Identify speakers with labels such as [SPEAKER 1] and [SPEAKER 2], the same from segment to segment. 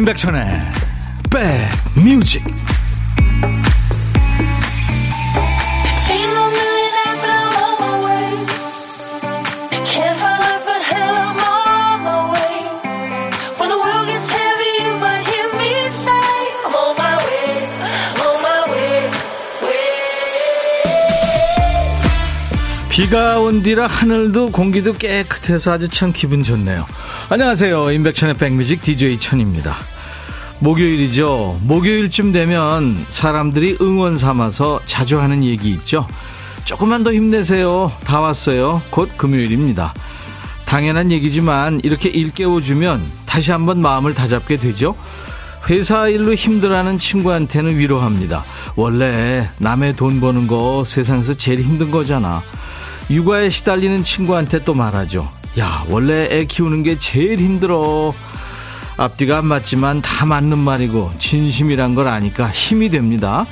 [SPEAKER 1] 임백천의 백뮤직 비가 온 뒤라 하늘도 공기도 깨끗해서 아주 참 기분 좋네요. 안녕하세요. 임백천의 백뮤직 DJ 천입니다. 목요일이죠. 목요일쯤 되면 사람들이 응원 삼아서 자주 하는 얘기 있죠. 조금만 더 힘내세요. 다 왔어요. 곧 금요일입니다. 당연한 얘기지만 이렇게 일깨워주면 다시 한번 마음을 다잡게 되죠. 회사 일로 힘들어하는 친구한테는 위로합니다. 원래 남의 돈 버는 거 세상에서 제일 힘든 거잖아. 육아에 시달리는 친구한테 또 말하죠. 야, 원래 애 키우는 게 제일 힘들어. 앞뒤가 안 맞지만 다 맞는 말이고 진심이란 걸 아니까 힘이 됩니다.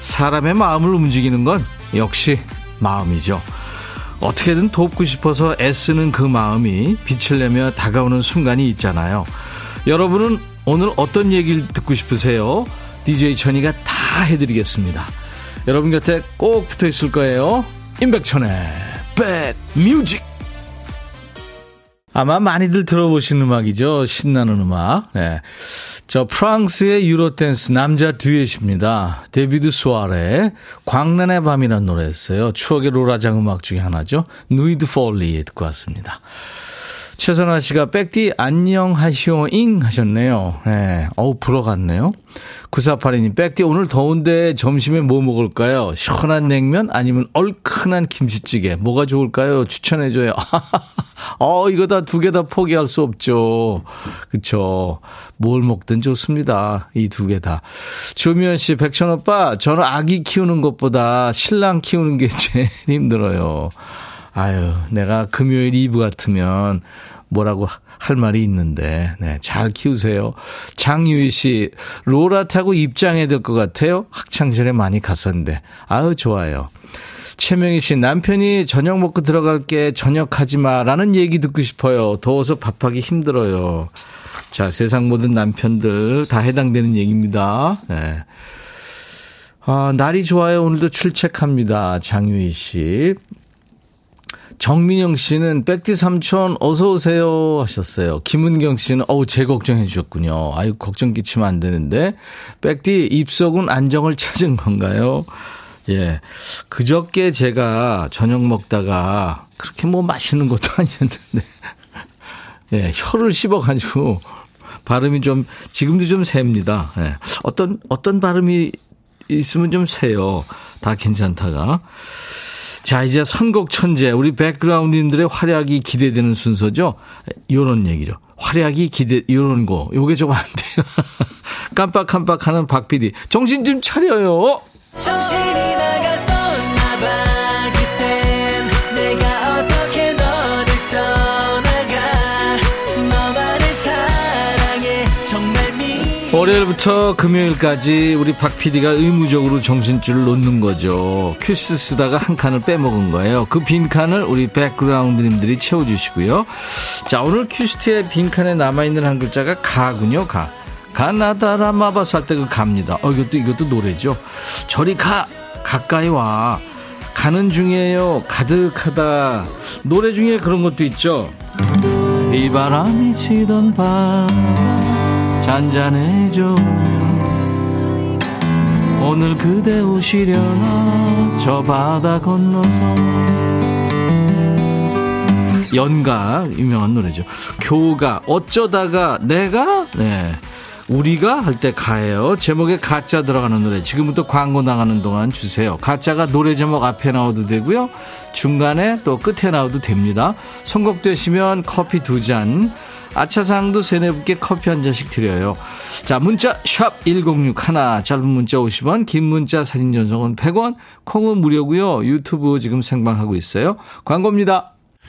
[SPEAKER 1] 사람의 마음을 움직이는 건 역시 마음이죠. 어떻게든 돕고 싶어서 애쓰는 그 마음이 빛을 내며 다가오는 순간이 있잖아요. 여러분은 오늘 어떤 얘기를 듣고 싶으세요? DJ 천이가 다 해드리겠습니다. 여러분 곁에 꼭 붙어 있을 거예요. 임백천의 백 뮤직 아마 많이들 들어보신 음악이죠. 신나는 음악. 네. 저 프랑스의 유로댄스 남자 듀엣입니다. Début de Soirée 광란의 밤이라는 노래였어요. 추억의 로라장 음악 중에 하나죠. Nuit de Folie 듣고 왔습니다. 최선아 씨가 백디 안녕하시오잉 하셨네요. 네. 어우, 불어 같네요. 9482님, 백디 오늘 더운데 점심에 뭐 먹을까요? 시원한 냉면 아니면 얼큰한 김치찌개. 뭐가 좋을까요? 추천해줘요. 어, 이거 다 두 개 다 포기할 수 없죠. 그쵸. 뭘 먹든 좋습니다. 이 두 개 다. 조미연 씨, 백천 오빠, 저는 아기 키우는 것보다 신랑 키우는 게 제일 힘들어요. 아유, 내가 금요일 2부 같으면 뭐라고 할 말이 있는데, 네, 잘 키우세요. 장유희 씨, 로라 타고 입장해야 될 것 같아요. 학창시절에 많이 갔었는데. 아유, 좋아요. 최명희 씨, 남편이 저녁 먹고 들어갈게, 저녁 하지 마. 라는 얘기 듣고 싶어요. 더워서 밥하기 힘들어요. 자, 세상 모든 남편들 다 해당되는 얘기입니다. 네. 아, 날이 좋아요. 오늘도 출첵합니다. 장유희 씨. 정민영 씨는 백디 삼촌 어서 오세요 하셨어요. 김은경 씨는 어우 제 걱정해 주셨군요. 아유 걱정 끼치면 안 되는데 백디 입속은 안정을 찾은 건가요? 예. 그저께 제가 저녁 먹다가 그렇게 뭐 맛있는 것도 아니었는데 예, 혀를 씹어 가지고 발음이 좀 지금도 좀 셉니다. 예. 어떤 어떤 발음이 있으면 좀 세요. 다 괜찮다가. 자, 이제 선곡 천재, 우리 백그라운드님들의 활약이 기대되는 순서죠? 요런 얘기죠. 활약이 기대, 요런 거. 요게 좀 안 돼요. 깜빡깜빡 하는 박 PD. 정신 좀 차려요! 월요일부터 금요일까지 우리 박 PD가 의무적으로 정신줄을 놓는 거죠. 퀴즈 쓰다가 한 칸을 빼먹은 거예요. 그 빈 칸을 우리 백그라운드님들이 채워주시고요. 자, 오늘 퀴즈트의 빈 칸에 남아있는 한 글자가 가군요, 가. 가나다라 마바스 할 때 그 갑니다. 어, 이것도, 이것도 노래죠. 저리 가! 가까이 와. 가는 중이에요. 가득하다. 노래 중에 그런 것도 있죠. 이 바람이 치던 밤. 잔잔해져 오늘 그대 오시려나 저 바다 건너서 연가 유명한 노래죠 교가 어쩌다가 내가 네 우리가 할 때 가예요 제목에 가짜 들어가는 노래 지금부터 광고 나가는 동안 주세요 가짜가 노래 제목 앞에 나와도 되고요 중간에 또 끝에 나와도 됩니다 선곡되시면 커피 두 잔 아차상도 세네 분께 커피 한 잔씩 드려요. 자, 문자 샵 1061, 짧은 문자 50원, 긴 문자 사진 전송은 100원, 콩은 무료고요. 유튜브 지금 생방하고 있어요. 광고입니다.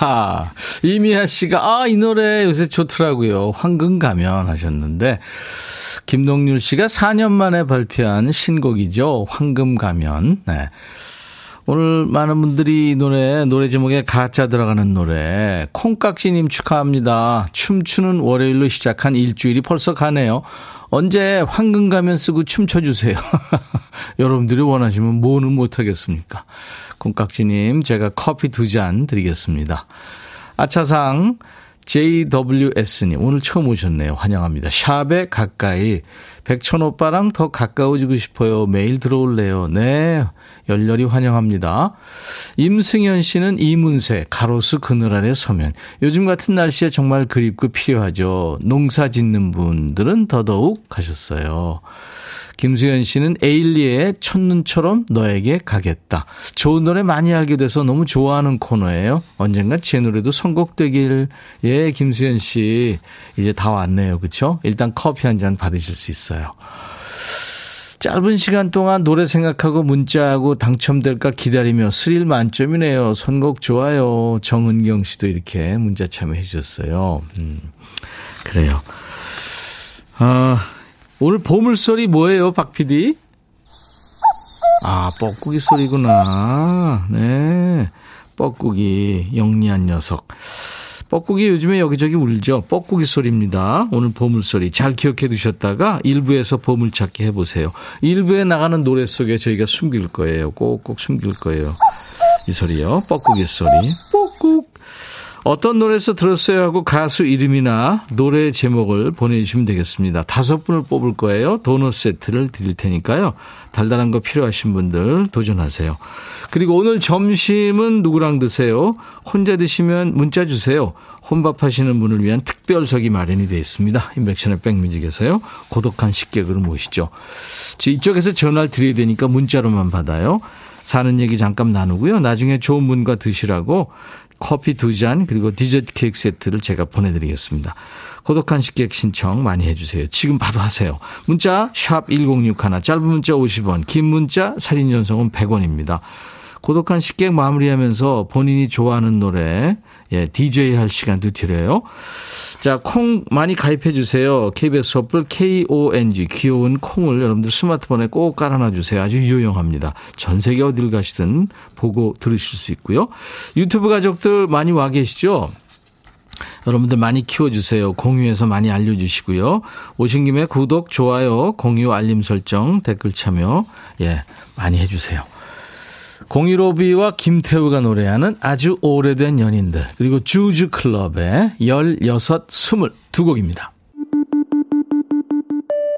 [SPEAKER 1] 하하. 이미아 씨가, 아, 이 노래 요새 좋더라고요. 황금 가면 하셨는데, 김동률 씨가 4년 만에 발표한 신곡이죠. 황금 가면. 네. 오늘 많은 분들이 이 노래, 노래 제목에 가짜 들어가는 노래, 콩깍지님 축하합니다. 춤추는 월요일로 시작한 일주일이 벌써 가네요. 언제 황금 가면 쓰고 춤춰주세요. 여러분들이 원하시면 뭐는 못하겠습니까? 콩깍지님, 제가 커피 두 잔 드리겠습니다. 아차상, JWS님, 오늘 처음 오셨네요. 환영합니다. 샵에 가까이. 백천 오빠랑 더 가까워지고 싶어요. 매일 들어올래요. 네. 열렬히 환영합니다. 임승현 씨는 이문세, 가로수 그늘 아래 서면. 요즘 같은 날씨에 정말 그립고 필요하죠. 농사 짓는 분들은 더더욱 가셨어요. 김수현 씨는 에일리의 첫눈처럼 너에게 가겠다. 좋은 노래 많이 알게 돼서 너무 좋아하는 코너예요. 언젠가 제 노래도 선곡되길. 예, 김수현 씨. 이제 다 왔네요. 그쵸? 일단 커피 한 잔 받으실 수 있어요. 짧은 시간 동안 노래 생각하고 문자하고 당첨될까 기다리며 스릴 만점이네요. 선곡 좋아요. 정은경 씨도 이렇게 문자 참여해 주셨어요. 음, 그래요. 아, 오늘 보물소리 뭐예요, 박 PD? 아, 뻐꾸기 소리구나. 네. 뻐꾸기, 영리한 녀석. 뻐꾸기 요즘에 여기저기 울죠. 뻐꾸기 소리입니다. 오늘 보물소리 잘 기억해 두셨다가 일부에서 보물찾기 해보세요. 일부에 나가는 노래 속에 저희가 숨길 거예요. 꼭꼭 숨길 거예요. 이 소리요. 뻐꾸기 소리. 뻐꾹. 어떤 노래에서 들었어요 하고 가수 이름이나 노래 제목을 보내주시면 되겠습니다. 다섯 분을 뽑을 거예요. 도넛 세트를 드릴 테니까요. 달달한 거 필요하신 분들 도전하세요. 그리고 오늘 점심은 누구랑 드세요? 혼자 드시면 문자 주세요. 혼밥 하시는 분을 위한 특별석이 마련이 되어 있습니다. 인백션의 백뮤직에서요. 고독한 식객을 모시죠. 이쪽에서 전화를 드려야 되니까 문자로만 받아요. 사는 얘기 잠깐 나누고요. 나중에 좋은 분과 드시라고 커피 두 잔 그리고 디저트 케이크 세트를 제가 보내드리겠습니다. 고독한 식객 신청 많이 해주세요. 지금 바로 하세요. 문자 샵 1061, 짧은 문자 50원, 긴 문자 사진 전송은 100원입니다. 고독한 식객 마무리하면서 본인이 좋아하는 노래 예, DJ 할 시간도 드려요. 자, 콩 많이 가입해 주세요. KBS 어플 KONG 귀여운 콩을 여러분들 스마트폰에 꼭 깔아놔 주세요. 아주 유용합니다. 전 세계 어딜 가시든 보고 들으실 수 있고요. 유튜브 가족들 많이 와 계시죠? 여러분들 많이 키워주세요. 공유해서 많이 알려주시고요. 오신 김에 구독, 좋아요, 공유, 알림 설정, 댓글 참여, 예, 많이 해주세요. 공일오비와 김태우가 노래하는 아주 오래된 연인들 그리고 주주클럽의 16, 20, 두 곡입니다.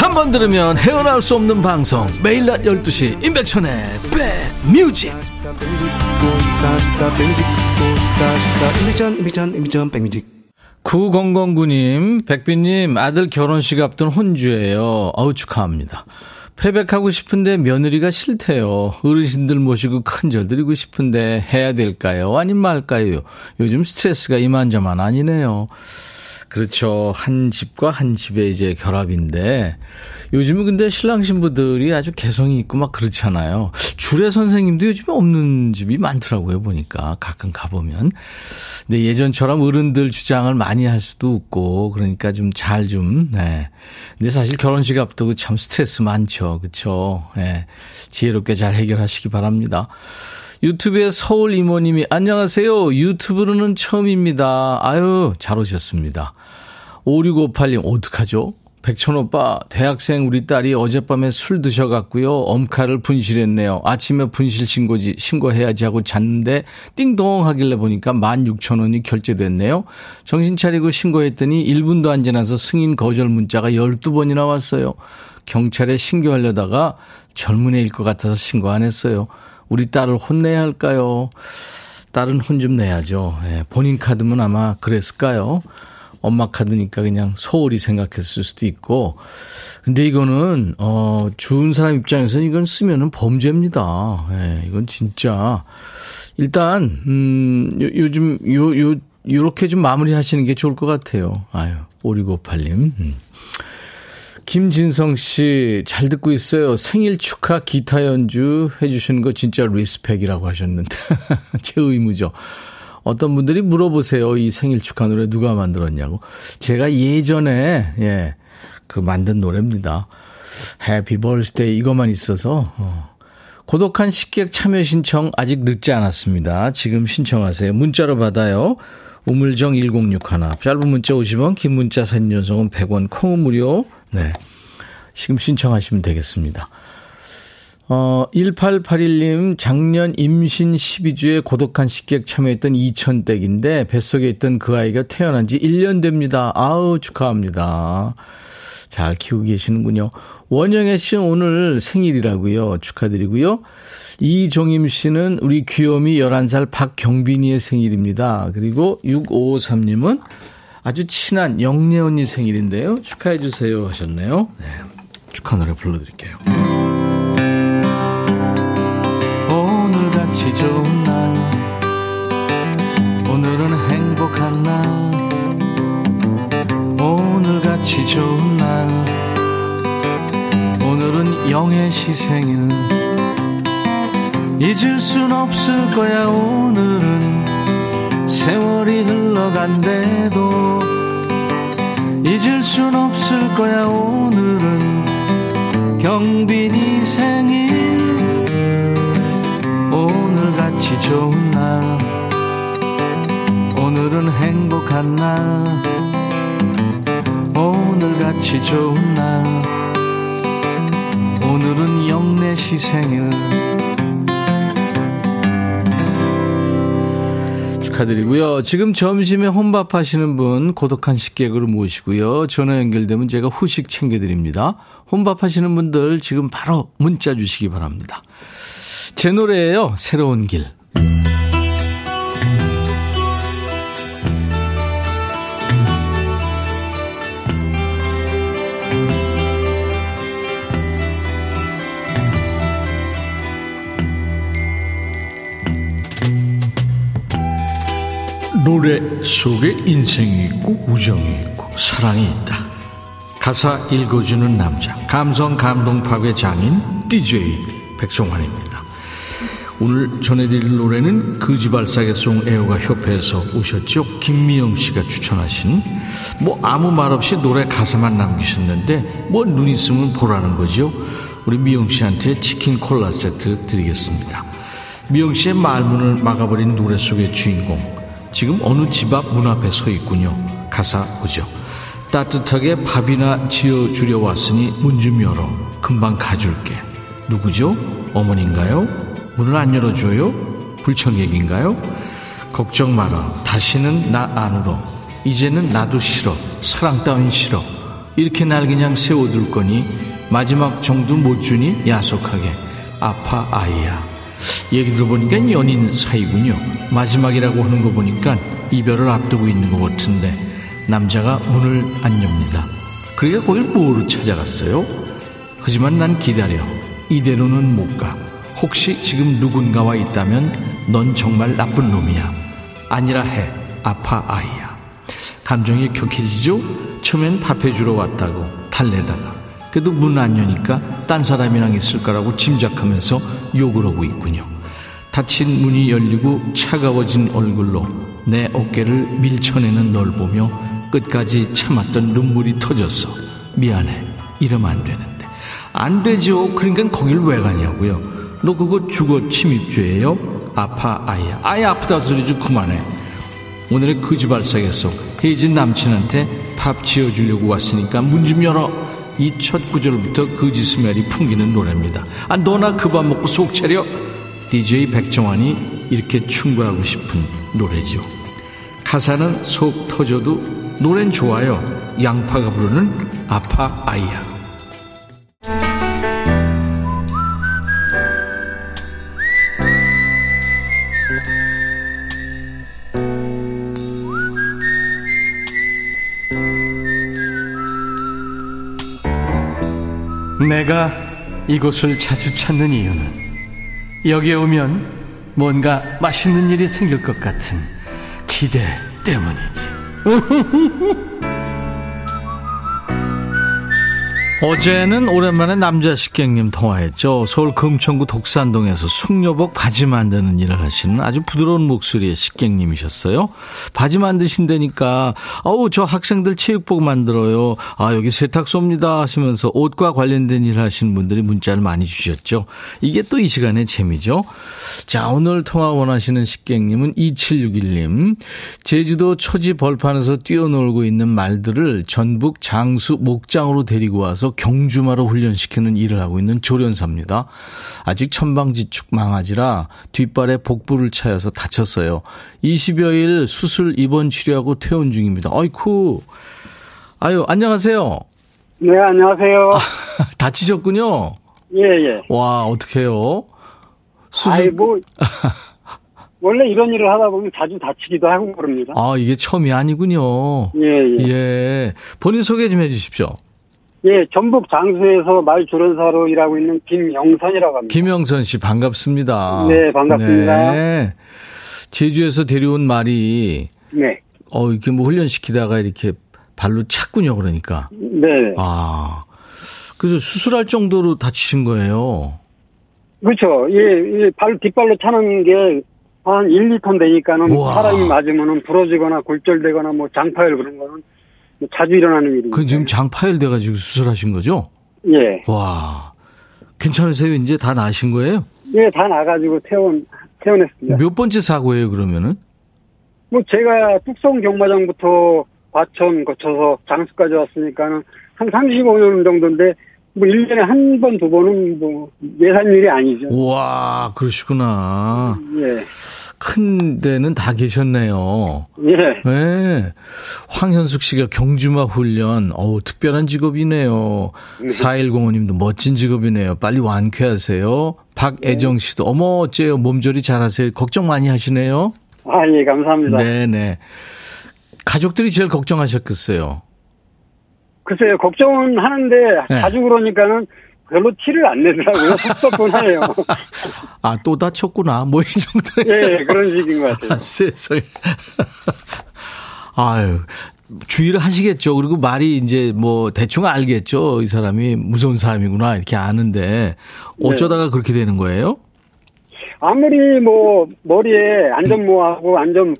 [SPEAKER 1] 한 번 들으면 헤어나올 수 없는 방송 매일 낮 12시 임백천의 백뮤직 구공공구님 백빈님 아들 결혼식 앞둔 혼주예요 어우 축하합니다 패백하고 싶은데 며느리가 싫대요. 어르신들 모시고 큰절 드리고 싶은데 해야 될까요? 아님 말까요? 요즘 스트레스가 이만저만 아니네요. 그렇죠. 한 집과 한 집의 이제 결합인데 요즘은 근데 신랑 신부들이 아주 개성이 있고 막 그렇잖아요. 주례 선생님도 요즘에 없는 집이 많더라고요. 보니까 가끔 가보면. 근데 예전처럼 어른들 주장을 많이 할 수도 없고 그러니까 좀 잘좀 좀, 네. 근데 사실 결혼식 앞두고 참 스트레스 많죠. 그렇죠. 네. 지혜롭게 잘 해결하시기 바랍니다. 유튜브에 서울 이모님이 안녕하세요. 유튜브로는 처음입니다. 아유, 잘 오셨습니다. 5658님, 어떡하죠? 백천 오빠, 대학생 우리 딸이 어젯밤에 술 드셔갖고요. 엄카를 분실했네요. 아침에 분실 신고지, 신고해야지 하고 잤는데 띵동 하길래 보니까 16,000원이 결제됐네요. 정신 차리고 신고했더니 1분도 안 지나서 승인 거절 문자가 12번이나 왔어요. 경찰에 신고하려다가 젊은 애일 것 같아서 신고 안 했어요. 우리 딸을 혼내야 할까요? 딸은 혼 좀 내야죠. 예, 본인 카드면 아마 그랬을까요? 엄마 카드니까 그냥 소홀히 생각했을 수도 있고. 근데 이거는, 어, 주운 사람 입장에서는 이건 쓰면은 범죄입니다. 예, 이건 진짜. 일단, 음, 요, 요즘, 요, 요, 요렇게 좀 마무리 하시는 게 좋을 것 같아요. 아유, 5658님. 음. 김진성 씨, 잘 듣고 있어요. 생일 축하 기타 연주 해주시는 거 진짜 respect이라고 하셨는데. 제 의무죠. 어떤 분들이 물어보세요. 이 생일 축하 노래 누가 만들었냐고. 제가 예전에, 예, 그 만든 노래입니다. Happy birthday 이것만 있어서, 어. 고독한 식객 참여 신청 아직 늦지 않았습니다. 지금 신청하세요. 문자로 받아요. 우물정 1061. 짧은 문자 50원, 긴 문자 사진 전송은 100원, 콩은 무료. 네. 지금 신청하시면 되겠습니다. 어, 1881님, 작년 임신 12주에 고독한 식객 참여했던 이천댁인데, 뱃속에 있던 그 아이가 태어난 지 1년 됩니다. 아우, 축하합니다. 잘 키우고 계시는군요. 원영애 씨는 오늘 생일이라고요. 축하드리고요. 이종임 씨는 우리 귀요미 11살 박경빈이의 생일입니다. 그리고 6553님은 아주 친한 영래 언니 생일인데요. 축하해 주세요 하셨네요. 네. 축하 노래 불러드릴게요. 오늘같이 좋은 날 오늘은 행복한 날 오늘같이 좋은 날 오늘은 영애 시 생일 잊을 순 없을 거야 오늘은 세월이 흘러간대도 잊을 순 없을 거야 오늘은. 경빈이 생일 오늘같이 좋은 날. 오늘은 행복한 날. 오늘같이 좋은 날. 오늘은 영래시 생일 축하드리고요. 지금 점심에 혼밥 하시는 분 고독한 식객으로 모시고요. 전화 연결되면 제가 후식 챙겨드립니다. 혼밥 하시는 분들 지금 바로 문자 주시기 바랍니다. 제 노래예요. 새로운 길. 노래 속에 인생이 있고 우정이 있고 사랑이 있다. 가사 읽어주는 남자 감성 감동 파괴 장인 DJ 백종환입니다. 오늘 전해드릴 노래는 그지발사계송 애호가 협회에서 오셨죠. 김미영 씨가 추천하신 뭐 아무 말 없이 노래 가사만 남기셨는데 뭐 눈 있으면 보라는 거죠. 우리 미영 씨한테 치킨 콜라 세트 드리겠습니다. 미영 씨의 말문을 막아버린 노래 속의 주인공 지금 어느 집 앞 문 앞에 서 있군요. 가사 보죠. 따뜻하게 밥이나 지어 주려 왔으니 문 좀 열어. 금방 가줄게. 누구죠? 어머니인가요? 문을 안 열어줘요? 불청객인가요? 걱정 마라. 다시는 나 안 울어. 이제는 나도 싫어. 사랑 따윈 싫어. 이렇게 날 그냥 세워둘 거니 마지막 정도 못 주니 야속하게. 아파 아이야. 얘기 들어보니까 연인 사이군요. 마지막이라고 하는 거 보니까 이별을 앞두고 있는 것 같은데 남자가 문을 안 엽니다. 그러니까 거길 뭐로 찾아갔어요? 하지만 난 기다려. 이대로는 못 가. 혹시 지금 누군가와 있다면 넌 정말 나쁜 놈이야. 아니라 해. 아파 아이야. 감정이 격해지죠? 처음엔 밥해 주러 왔다고 달래다가 그래도 문 안 여니까 딴 사람이랑 있을 거라고 짐작하면서 욕을 하고 있군요. 닫힌 문이 열리고 차가워진 얼굴로 내 어깨를 밀쳐내는 널 보며 끝까지 참았던 눈물이 터졌어. 미안해. 이러면 안 되는데. 안 되죠. 그러니까 거길 왜 가냐고요. 너 그거 주거 침입죄예요? 아파 아이야. 아이 아프다 소리 좀 그만해. 오늘의 거지발사계속 혜진 남친한테 밥 지어주려고 왔으니까 문 좀 열어. 이 첫 구절부터 거짓 스멜이 풍기는 노래입니다. 아, 너나 그 밥 먹고 속 차려. DJ 백종환이 이렇게 충고하고 싶은 노래죠. 가사는 속 터져도 노래는 좋아요. 양파가 부르는 아파 아이야.
[SPEAKER 2] 내가 이곳을 자주 찾는 이유는 여기에 오면 뭔가 맛있는 일이 생길 것 같은 기대 때문이지.
[SPEAKER 1] 어제는 오랜만에 남자 식객님 통화했죠. 서울 금천구 독산동에서 숙녀복 바지 만드는 일을 하시는 아주 부드러운 목소리의 식객님이셨어요. 바지 만드신다니까, 어우, 저 학생들 체육복 만들어요. 아, 여기 세탁소입니다. 하시면서 옷과 관련된 일을 하시는 분들이 문자를 많이 주셨죠. 이게 또 이 시간의 재미죠. 자, 오늘 통화 원하시는 식객님은 2761님. 제주도 초지 벌판에서 뛰어놀고 있는 말들을 전북 장수 목장으로 데리고 와서 경주마로 훈련시키는 일을 하고 있는 조련사입니다. 아직 천방지축 망아지라 뒷발에 복부를 차여서 다쳤어요. 20여일 수술 입원 치료하고 퇴원 중입니다. 어이쿠. 아유, 안녕하세요.
[SPEAKER 3] 네, 안녕하세요.
[SPEAKER 1] 다치셨군요.
[SPEAKER 3] 예, 예.
[SPEAKER 1] 와, 어떡해요? 수술.
[SPEAKER 3] 아이, 뭐, 원래 이런 일을 하다 보면 자주 다치기도 하고 그럽니다.
[SPEAKER 1] 아, 이게 처음이 아니군요.
[SPEAKER 3] 예, 예.
[SPEAKER 1] 예. 본인 소개 좀 해주십시오.
[SPEAKER 3] 예, 전북 장수에서 말 조련사로 일하고 있는 김영선이라고 합니다.
[SPEAKER 1] 김영선 씨, 반갑습니다.
[SPEAKER 3] 네, 반갑습니다.
[SPEAKER 1] 네. 제주에서 데려온 말이,
[SPEAKER 3] 네.
[SPEAKER 1] 어, 이렇게 뭐 훈련시키다가 이렇게 발로 찼군요, 그러니까.
[SPEAKER 3] 네.
[SPEAKER 1] 아. 그래서 수술할 정도로 다치신 거예요.
[SPEAKER 3] 그렇죠. 예, 예, 발, 뒷발로 차는 게 한 1, 2톤 되니까는
[SPEAKER 1] 우와.
[SPEAKER 3] 사람이 맞으면은 부러지거나 골절되거나 뭐 장파열 그런 거는 뭐 자주 일어나는 일입니다.
[SPEAKER 1] 그 지금 장 파열 돼가지고 수술하신 거죠?
[SPEAKER 3] 예.
[SPEAKER 1] 와. 괜찮으세요? 이제 다 나신 거예요?
[SPEAKER 3] 예, 다 나가지고 퇴원, 퇴원했습니다.
[SPEAKER 1] 몇 번째 사고예요, 그러면은?
[SPEAKER 3] 뭐 제가 뚝성 경마장부터 과천 거쳐서 장수까지 왔으니까는 한 35년 정도인데 뭐 1년에 한 번, 두 번은 뭐 예산일이 아니죠.
[SPEAKER 1] 우와, 그러시구나.
[SPEAKER 3] 예.
[SPEAKER 1] 큰 데는 다 계셨네요.
[SPEAKER 3] 예.
[SPEAKER 1] 네. 황현숙 씨가 경주마 훈련, 어우, 특별한 직업이네요. 4105님도 멋진 직업이네요. 빨리 완쾌하세요. 박애정 씨도, 어머, 어째요. 몸조리 잘하세요. 걱정 많이 하시네요.
[SPEAKER 3] 아, 예, 감사합니다.
[SPEAKER 1] 네네. 가족들이 제일 걱정하셨겠어요.
[SPEAKER 3] 글쎄요, 걱정은 하는데
[SPEAKER 1] 네.
[SPEAKER 3] 자주 그러니까는 별로 티를 안 내더라고요. 섭섭하네요.
[SPEAKER 1] 아, 또 다쳤구나. 뭐 이 정도.
[SPEAKER 3] 예, 그런 식인 것 같아요.
[SPEAKER 1] 아, 세상에. 아유. 주의를 하시겠죠. 그리고 말이 이제 뭐 대충 알겠죠. 이 사람이 무서운 사람이구나. 이렇게 아는데 어쩌다가 그렇게 되는 거예요?
[SPEAKER 3] 아무리 뭐 머리에 안전모하고 안전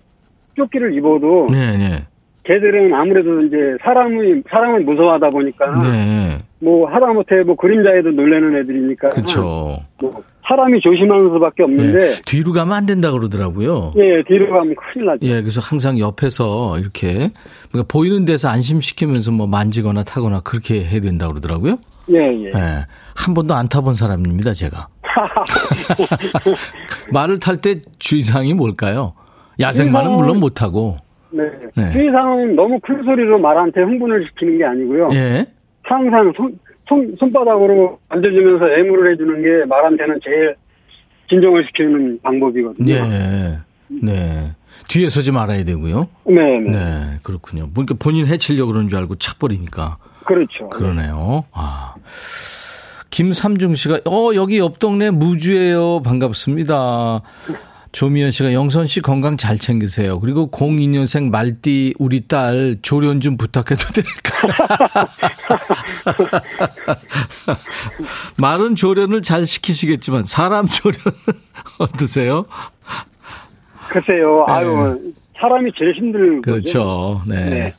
[SPEAKER 3] 조끼를 입어도
[SPEAKER 1] 네, 네.
[SPEAKER 3] 걔들은 아무래도 이제 사람이 사람을 무서워하다 보니까
[SPEAKER 1] 네.
[SPEAKER 3] 뭐 하다못해 뭐 그림자에도 놀라는 애들이니까
[SPEAKER 1] 그렇죠.
[SPEAKER 3] 뭐 사람이 조심하는 수밖에 없는데
[SPEAKER 1] 네. 뒤로 가면 안 된다 그러더라고요.
[SPEAKER 3] 예 뒤로 가면 큰일 나죠.
[SPEAKER 1] 예, 그래서 항상 옆에서 이렇게 그러니까 보이는 데서 안심시키면서 뭐 만지거나 타거나 그렇게 해야 된다 그러더라고요.
[SPEAKER 3] 예 예.
[SPEAKER 1] 예. 한 번도 안 타본 사람입니다, 제가. 말을 탈 때 주의사항이 뭘까요? 야생말은 물론 못 타고.
[SPEAKER 3] 네.
[SPEAKER 1] 네.
[SPEAKER 3] 주의사항은 너무 큰 소리로 말한테 흥분을 시키는 게 아니고요.
[SPEAKER 1] 예.
[SPEAKER 3] 항상 손, 손 손바닥으로 만져주면서 애무를 해주는 게 말한테는 제일 진정을 시키는 방법이거든요.
[SPEAKER 1] 예. 네. 뒤에 서지 말아야 되고요.
[SPEAKER 3] 네, 네.
[SPEAKER 1] 네. 그렇군요. 그러니까 본인 해치려고 그러는 줄 알고 착버리니까.
[SPEAKER 3] 그렇죠.
[SPEAKER 1] 그러네요. 아. 김삼중 씨가, 어, 여기 옆 동네 무주예요. 반갑습니다. 조미연 씨가 영선 씨 건강 잘 챙기세요. 그리고 02년생 말띠 우리 딸 조련 좀 부탁해도 될까요? 말은 조련을 잘 시키시겠지만 사람 조련은 어떠세요?
[SPEAKER 3] 글쎄요. 아유 사람이 제일 힘들고
[SPEAKER 1] 네. 그렇죠. 네.
[SPEAKER 3] 네.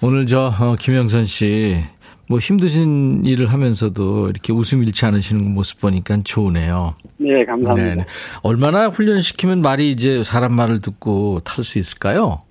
[SPEAKER 1] 오늘 저 어, 김영선 씨 뭐 힘드신 일을 하면서도 이렇게 웃음 잃지 않으시는 모습 보니까 좋으네요.
[SPEAKER 3] 네, 감사합니다.
[SPEAKER 1] 네. 얼마나 훈련시키면 말이 이제 사람 말을 듣고 탈 수 있을까요?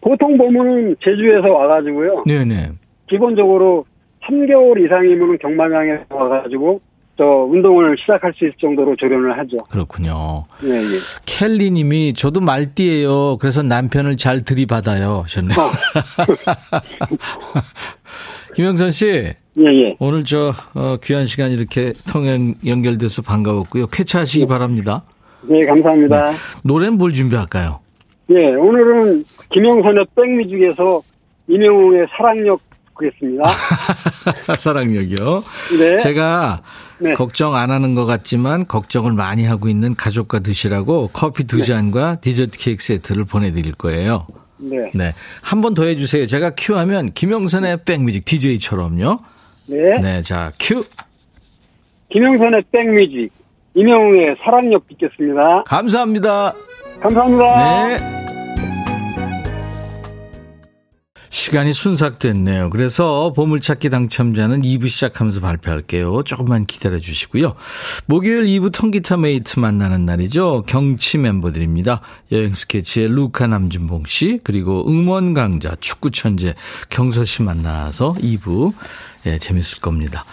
[SPEAKER 3] 보통 보면은 제주에서 와가지고요.
[SPEAKER 1] 네네.
[SPEAKER 3] 기본적으로 3개월 이상이면 경마장에 와가지고 저 운동을 시작할 수 있을 정도로 조련을 하죠.
[SPEAKER 1] 그렇군요.
[SPEAKER 3] 예, 예.
[SPEAKER 1] 켈리 님이 저도 말띠예요. 그래서 남편을 잘 들이받아요. 하셨네요.
[SPEAKER 3] 어.
[SPEAKER 1] 김영선 씨,
[SPEAKER 3] 예, 예.
[SPEAKER 1] 오늘 저 어, 귀한 시간 이렇게 통행 연결돼서 반가웠고요. 쾌차하시기 바랍니다.
[SPEAKER 3] 네, 감사합니다.
[SPEAKER 1] 노래는 뭘 준비할까요?
[SPEAKER 3] 예, 오늘은 김영선의 백뮤직에서 이명웅의 사랑력 듣겠습니다.
[SPEAKER 1] 사랑력이요.
[SPEAKER 3] 네.
[SPEAKER 1] 제가
[SPEAKER 3] 네.
[SPEAKER 1] 걱정 안 하는 것 같지만 걱정을 많이 하고 있는 가족과 드시라고 커피 두 잔과 디저트 케이크 세트를 보내드릴 거예요.
[SPEAKER 3] 네.
[SPEAKER 1] 네. 한 번 더 해주세요. 제가 큐 하면 김영선의 백뮤직 DJ처럼요.
[SPEAKER 3] 네.
[SPEAKER 1] 네. 자, 큐.
[SPEAKER 3] 김영선의 백뮤직, 임영웅의 사랑역 듣겠습니다.
[SPEAKER 1] 감사합니다.
[SPEAKER 3] 감사합니다.
[SPEAKER 1] 네. 시간이 순삭됐네요. 그래서 보물찾기 당첨자는 2부 시작하면서 발표할게요. 조금만 기다려 주시고요. 목요일 2부 통기타 mate 만나는 날이죠. 경치 멤버들입니다. 여행 스케치의 루카 남준봉 씨, 그리고 음원 강자, 축구 천재 경서 씨 만나서 2부 예, 재밌을 겁니다.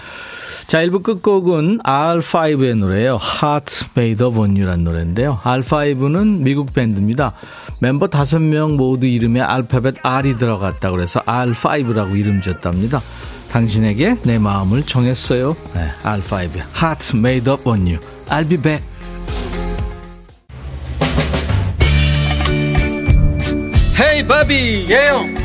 [SPEAKER 1] 자, 1부 끝곡은 R5의 노래예요. Heart Made Up On You라는 노래인데요. R5는 미국 밴드입니다. 멤버 5명 모두 이름에 알파벳 R이 들어갔다 그래서 R5라고 이름 지었답니다. 당신에게 내 마음을 정했어요. 네, R5의 Heart Made of On You. I'll be back. 헤이 바비
[SPEAKER 4] 예영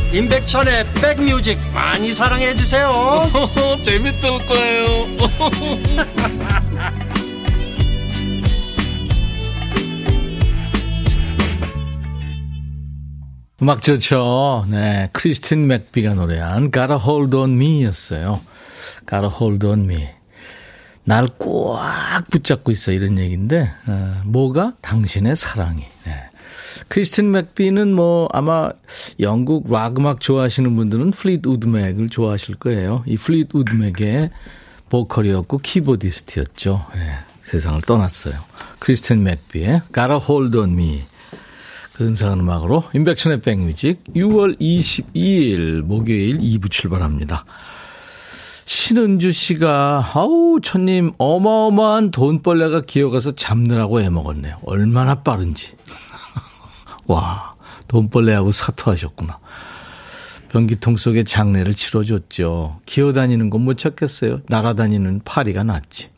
[SPEAKER 4] 임백천의 백뮤직 많이 사랑해 주세요
[SPEAKER 1] 재밌을 거예요 음악 좋죠. 네. 크리스틴 맥비가 노래한 Got a Hold On Me였어요. Got a Hold On Me. 날 꽉 붙잡고 있어 이런 얘기인데 어, 뭐가 당신의 사랑이. 네. 크리스틴 맥비는 뭐 아마 영국 락 음악 좋아하시는 분들은 플리트 우드맥을 좋아하실 거예요. 이 플리트 우드맥의 보컬이었고 keyboardist였죠. 네. 세상을 떠났어요. 크리스틴 맥비의 Gotta Hold On Me. 근사한 음악으로 인백션의 백뮤직 6월 22일 목요일 2부 출발합니다. 신은주 씨가 아우 천님 어마어마한 돈벌레가 기어가서 잡느라고 애먹었네요. 얼마나 빠른지. 와 돈벌레하고 사투하셨구나. 변기통 속에 장례를 치러줬죠. 기어다니는 건 못 찾겠어요. 날아다니는 파리가 낫지.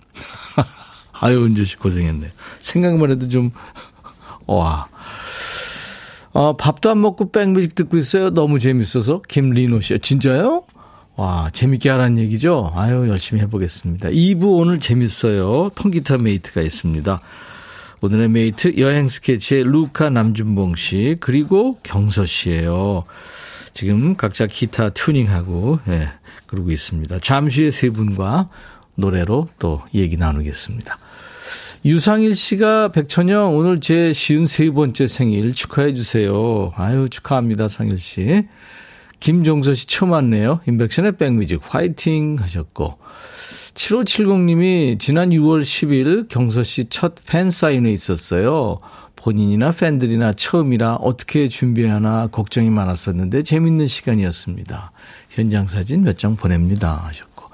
[SPEAKER 1] 아유 은주 씨 고생했네요. 생각만 해도 좀 와. 어, 밥도 안 먹고 백뮤직 듣고 있어요. 너무 재밌어서. 김리노 씨. 진짜요? 와, 재밌게 하라는 얘기죠? 아유, 열심히 해보겠습니다. 2부 오늘 재밌어요. 통기타 mate가 있습니다. 오늘의 mate 여행 스케치의 루카 남준봉 씨, 그리고 경서 씨예요 지금 각자 기타 튜닝하고, 예, 그러고 있습니다. 잠시 후에 세 분과 노래로 또 얘기 나누겠습니다. 유상일 씨가 백천영 오늘 제 쉬운 세 번째 생일 축하해 주세요. 아유 축하합니다 상일 씨. 김종서 씨 처음 왔네요. 인백션의 백뮤직 화이팅 하셨고 7570님이 지난 6월 10일 경서 씨 첫 팬 사인회 있었어요. 본인이나 팬들이나 처음이라 어떻게 준비하나 걱정이 많았었는데 재밌는 시간이었습니다. 현장 사진 몇 장 보냅니다 하셨고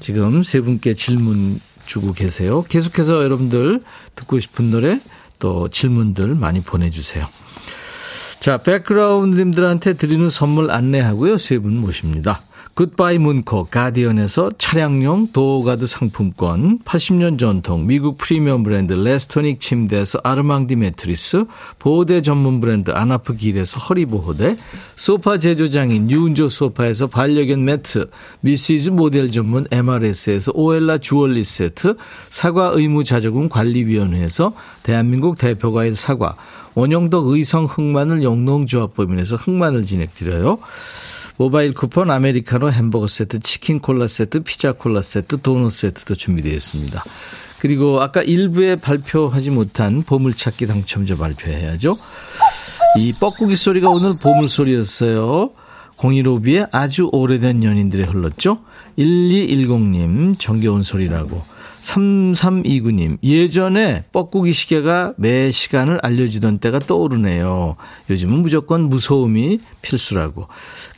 [SPEAKER 1] 지금 세 분께 질문 주고 계세요. 계속해서 여러분들 듣고 싶은 노래 또 질문들 많이 보내주세요. 자, 백그라운드님들한테 드리는 선물 안내하고요. 세 분 모십니다. 굿바이 문코 가디언에서 차량용 도어가드 상품권 80년 전통 미국 프리미엄 브랜드 레스토닉 침대에서 아르망디 매트리스 보호대 전문 브랜드 아나프길에서 허리보호대 소파 제조장인 뉴운조 소파에서 반려견 매트 미시즈 모델 전문 MRS에서 오엘라 주얼리 세트 사과 의무 자조금 관리위원회에서 대한민국 대표과일 사과 원영덕 의성 흑마늘 영농조합법인에서 흑마늘 진행드려요. 모바일 쿠폰, 아메리카노 햄버거 세트, 치킨 콜라 세트, 피자 콜라 세트, 도넛 세트도 준비되어 있습니다. 그리고 아까 일부에 발표하지 못한 보물찾기 당첨자 발표해야죠. 이 뻐꾸기 소리가 오늘 보물소리였어요. 015B의 아주 오래된 연인들에 흘렀죠. 1210님 정겨운 소리라고. 3329님, 예전에 뻐꾸기 시계가 매 시간을 알려주던 때가 떠오르네요. 요즘은 무조건 무서움이 필수라고.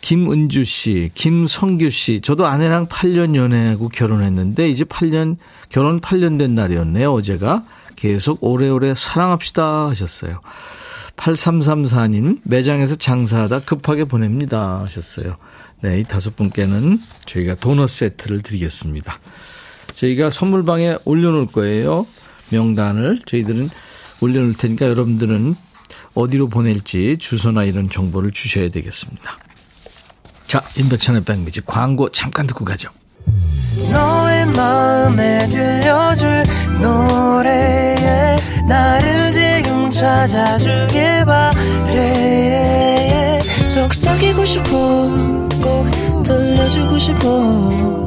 [SPEAKER 1] 김은주 씨, 김성규 씨, 저도 아내랑 8년 연애하고 결혼했는데 이제 8년, 결혼 8년 된 날이었네요, 어제가. 계속 오래오래 사랑합시다 하셨어요. 8334님, 매장에서 장사하다 급하게 보냅니다 하셨어요. 네, 이 다섯 분께는 저희가 도넛 세트를 드리겠습니다. 저희가 선물방에 올려놓을 거예요. 명단을 저희들은 올려놓을 테니까 여러분들은 어디로 보낼지 주소나 이런 정보를 주셔야 되겠습니다. 자, 임백천의 백미지 광고 잠깐 듣고 가죠.
[SPEAKER 5] 너의 마음에 들려줄 노래에 나를 지금 찾아주길 바래 속삭이고 싶어 꼭 들려주고 싶어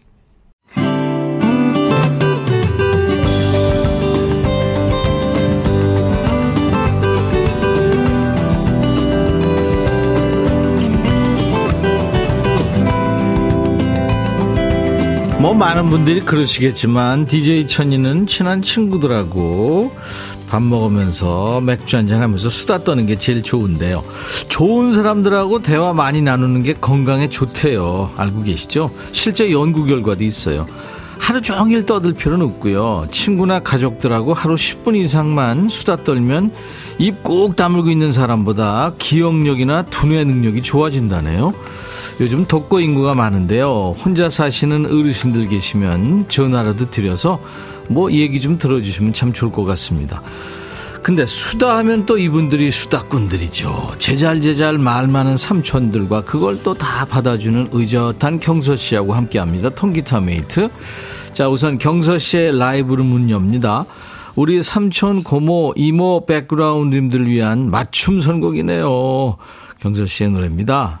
[SPEAKER 1] 뭐 많은 분들이 그러시겠지만 DJ 천이는 친한 친구들하고 밥 먹으면서 맥주 한잔 하면서 수다 떠는 게 제일 좋은데요. 좋은 사람들하고 대화 많이 나누는 게 건강에 좋대요. 알고 계시죠? 실제 연구 결과도 있어요. 하루 종일 떠들 필요는 없고요. 친구나 가족들하고 하루 10분 이상만 수다 떨면 입 꾹 다물고 있는 사람보다 기억력이나 두뇌 능력이 좋아진다네요. 요즘 독거 인구가 많은데요. 혼자 사시는 어르신들 계시면 전화라도 드려서 뭐 얘기 좀 들어주시면 참 좋을 것 같습니다. 근데 수다 하면 또 이분들이 수다꾼들이죠. 제잘제잘 말 많은 삼촌들과 그걸 또 다 받아주는 의젓한 경서 씨하고 함께 합니다. 통기타 메이트. 자, 우선 경서 씨의 라이브로 문 엽니다. 우리 삼촌, 고모, 이모 백그라운드님들 위한 맞춤 선곡이네요. 경서 씨의 노래입니다.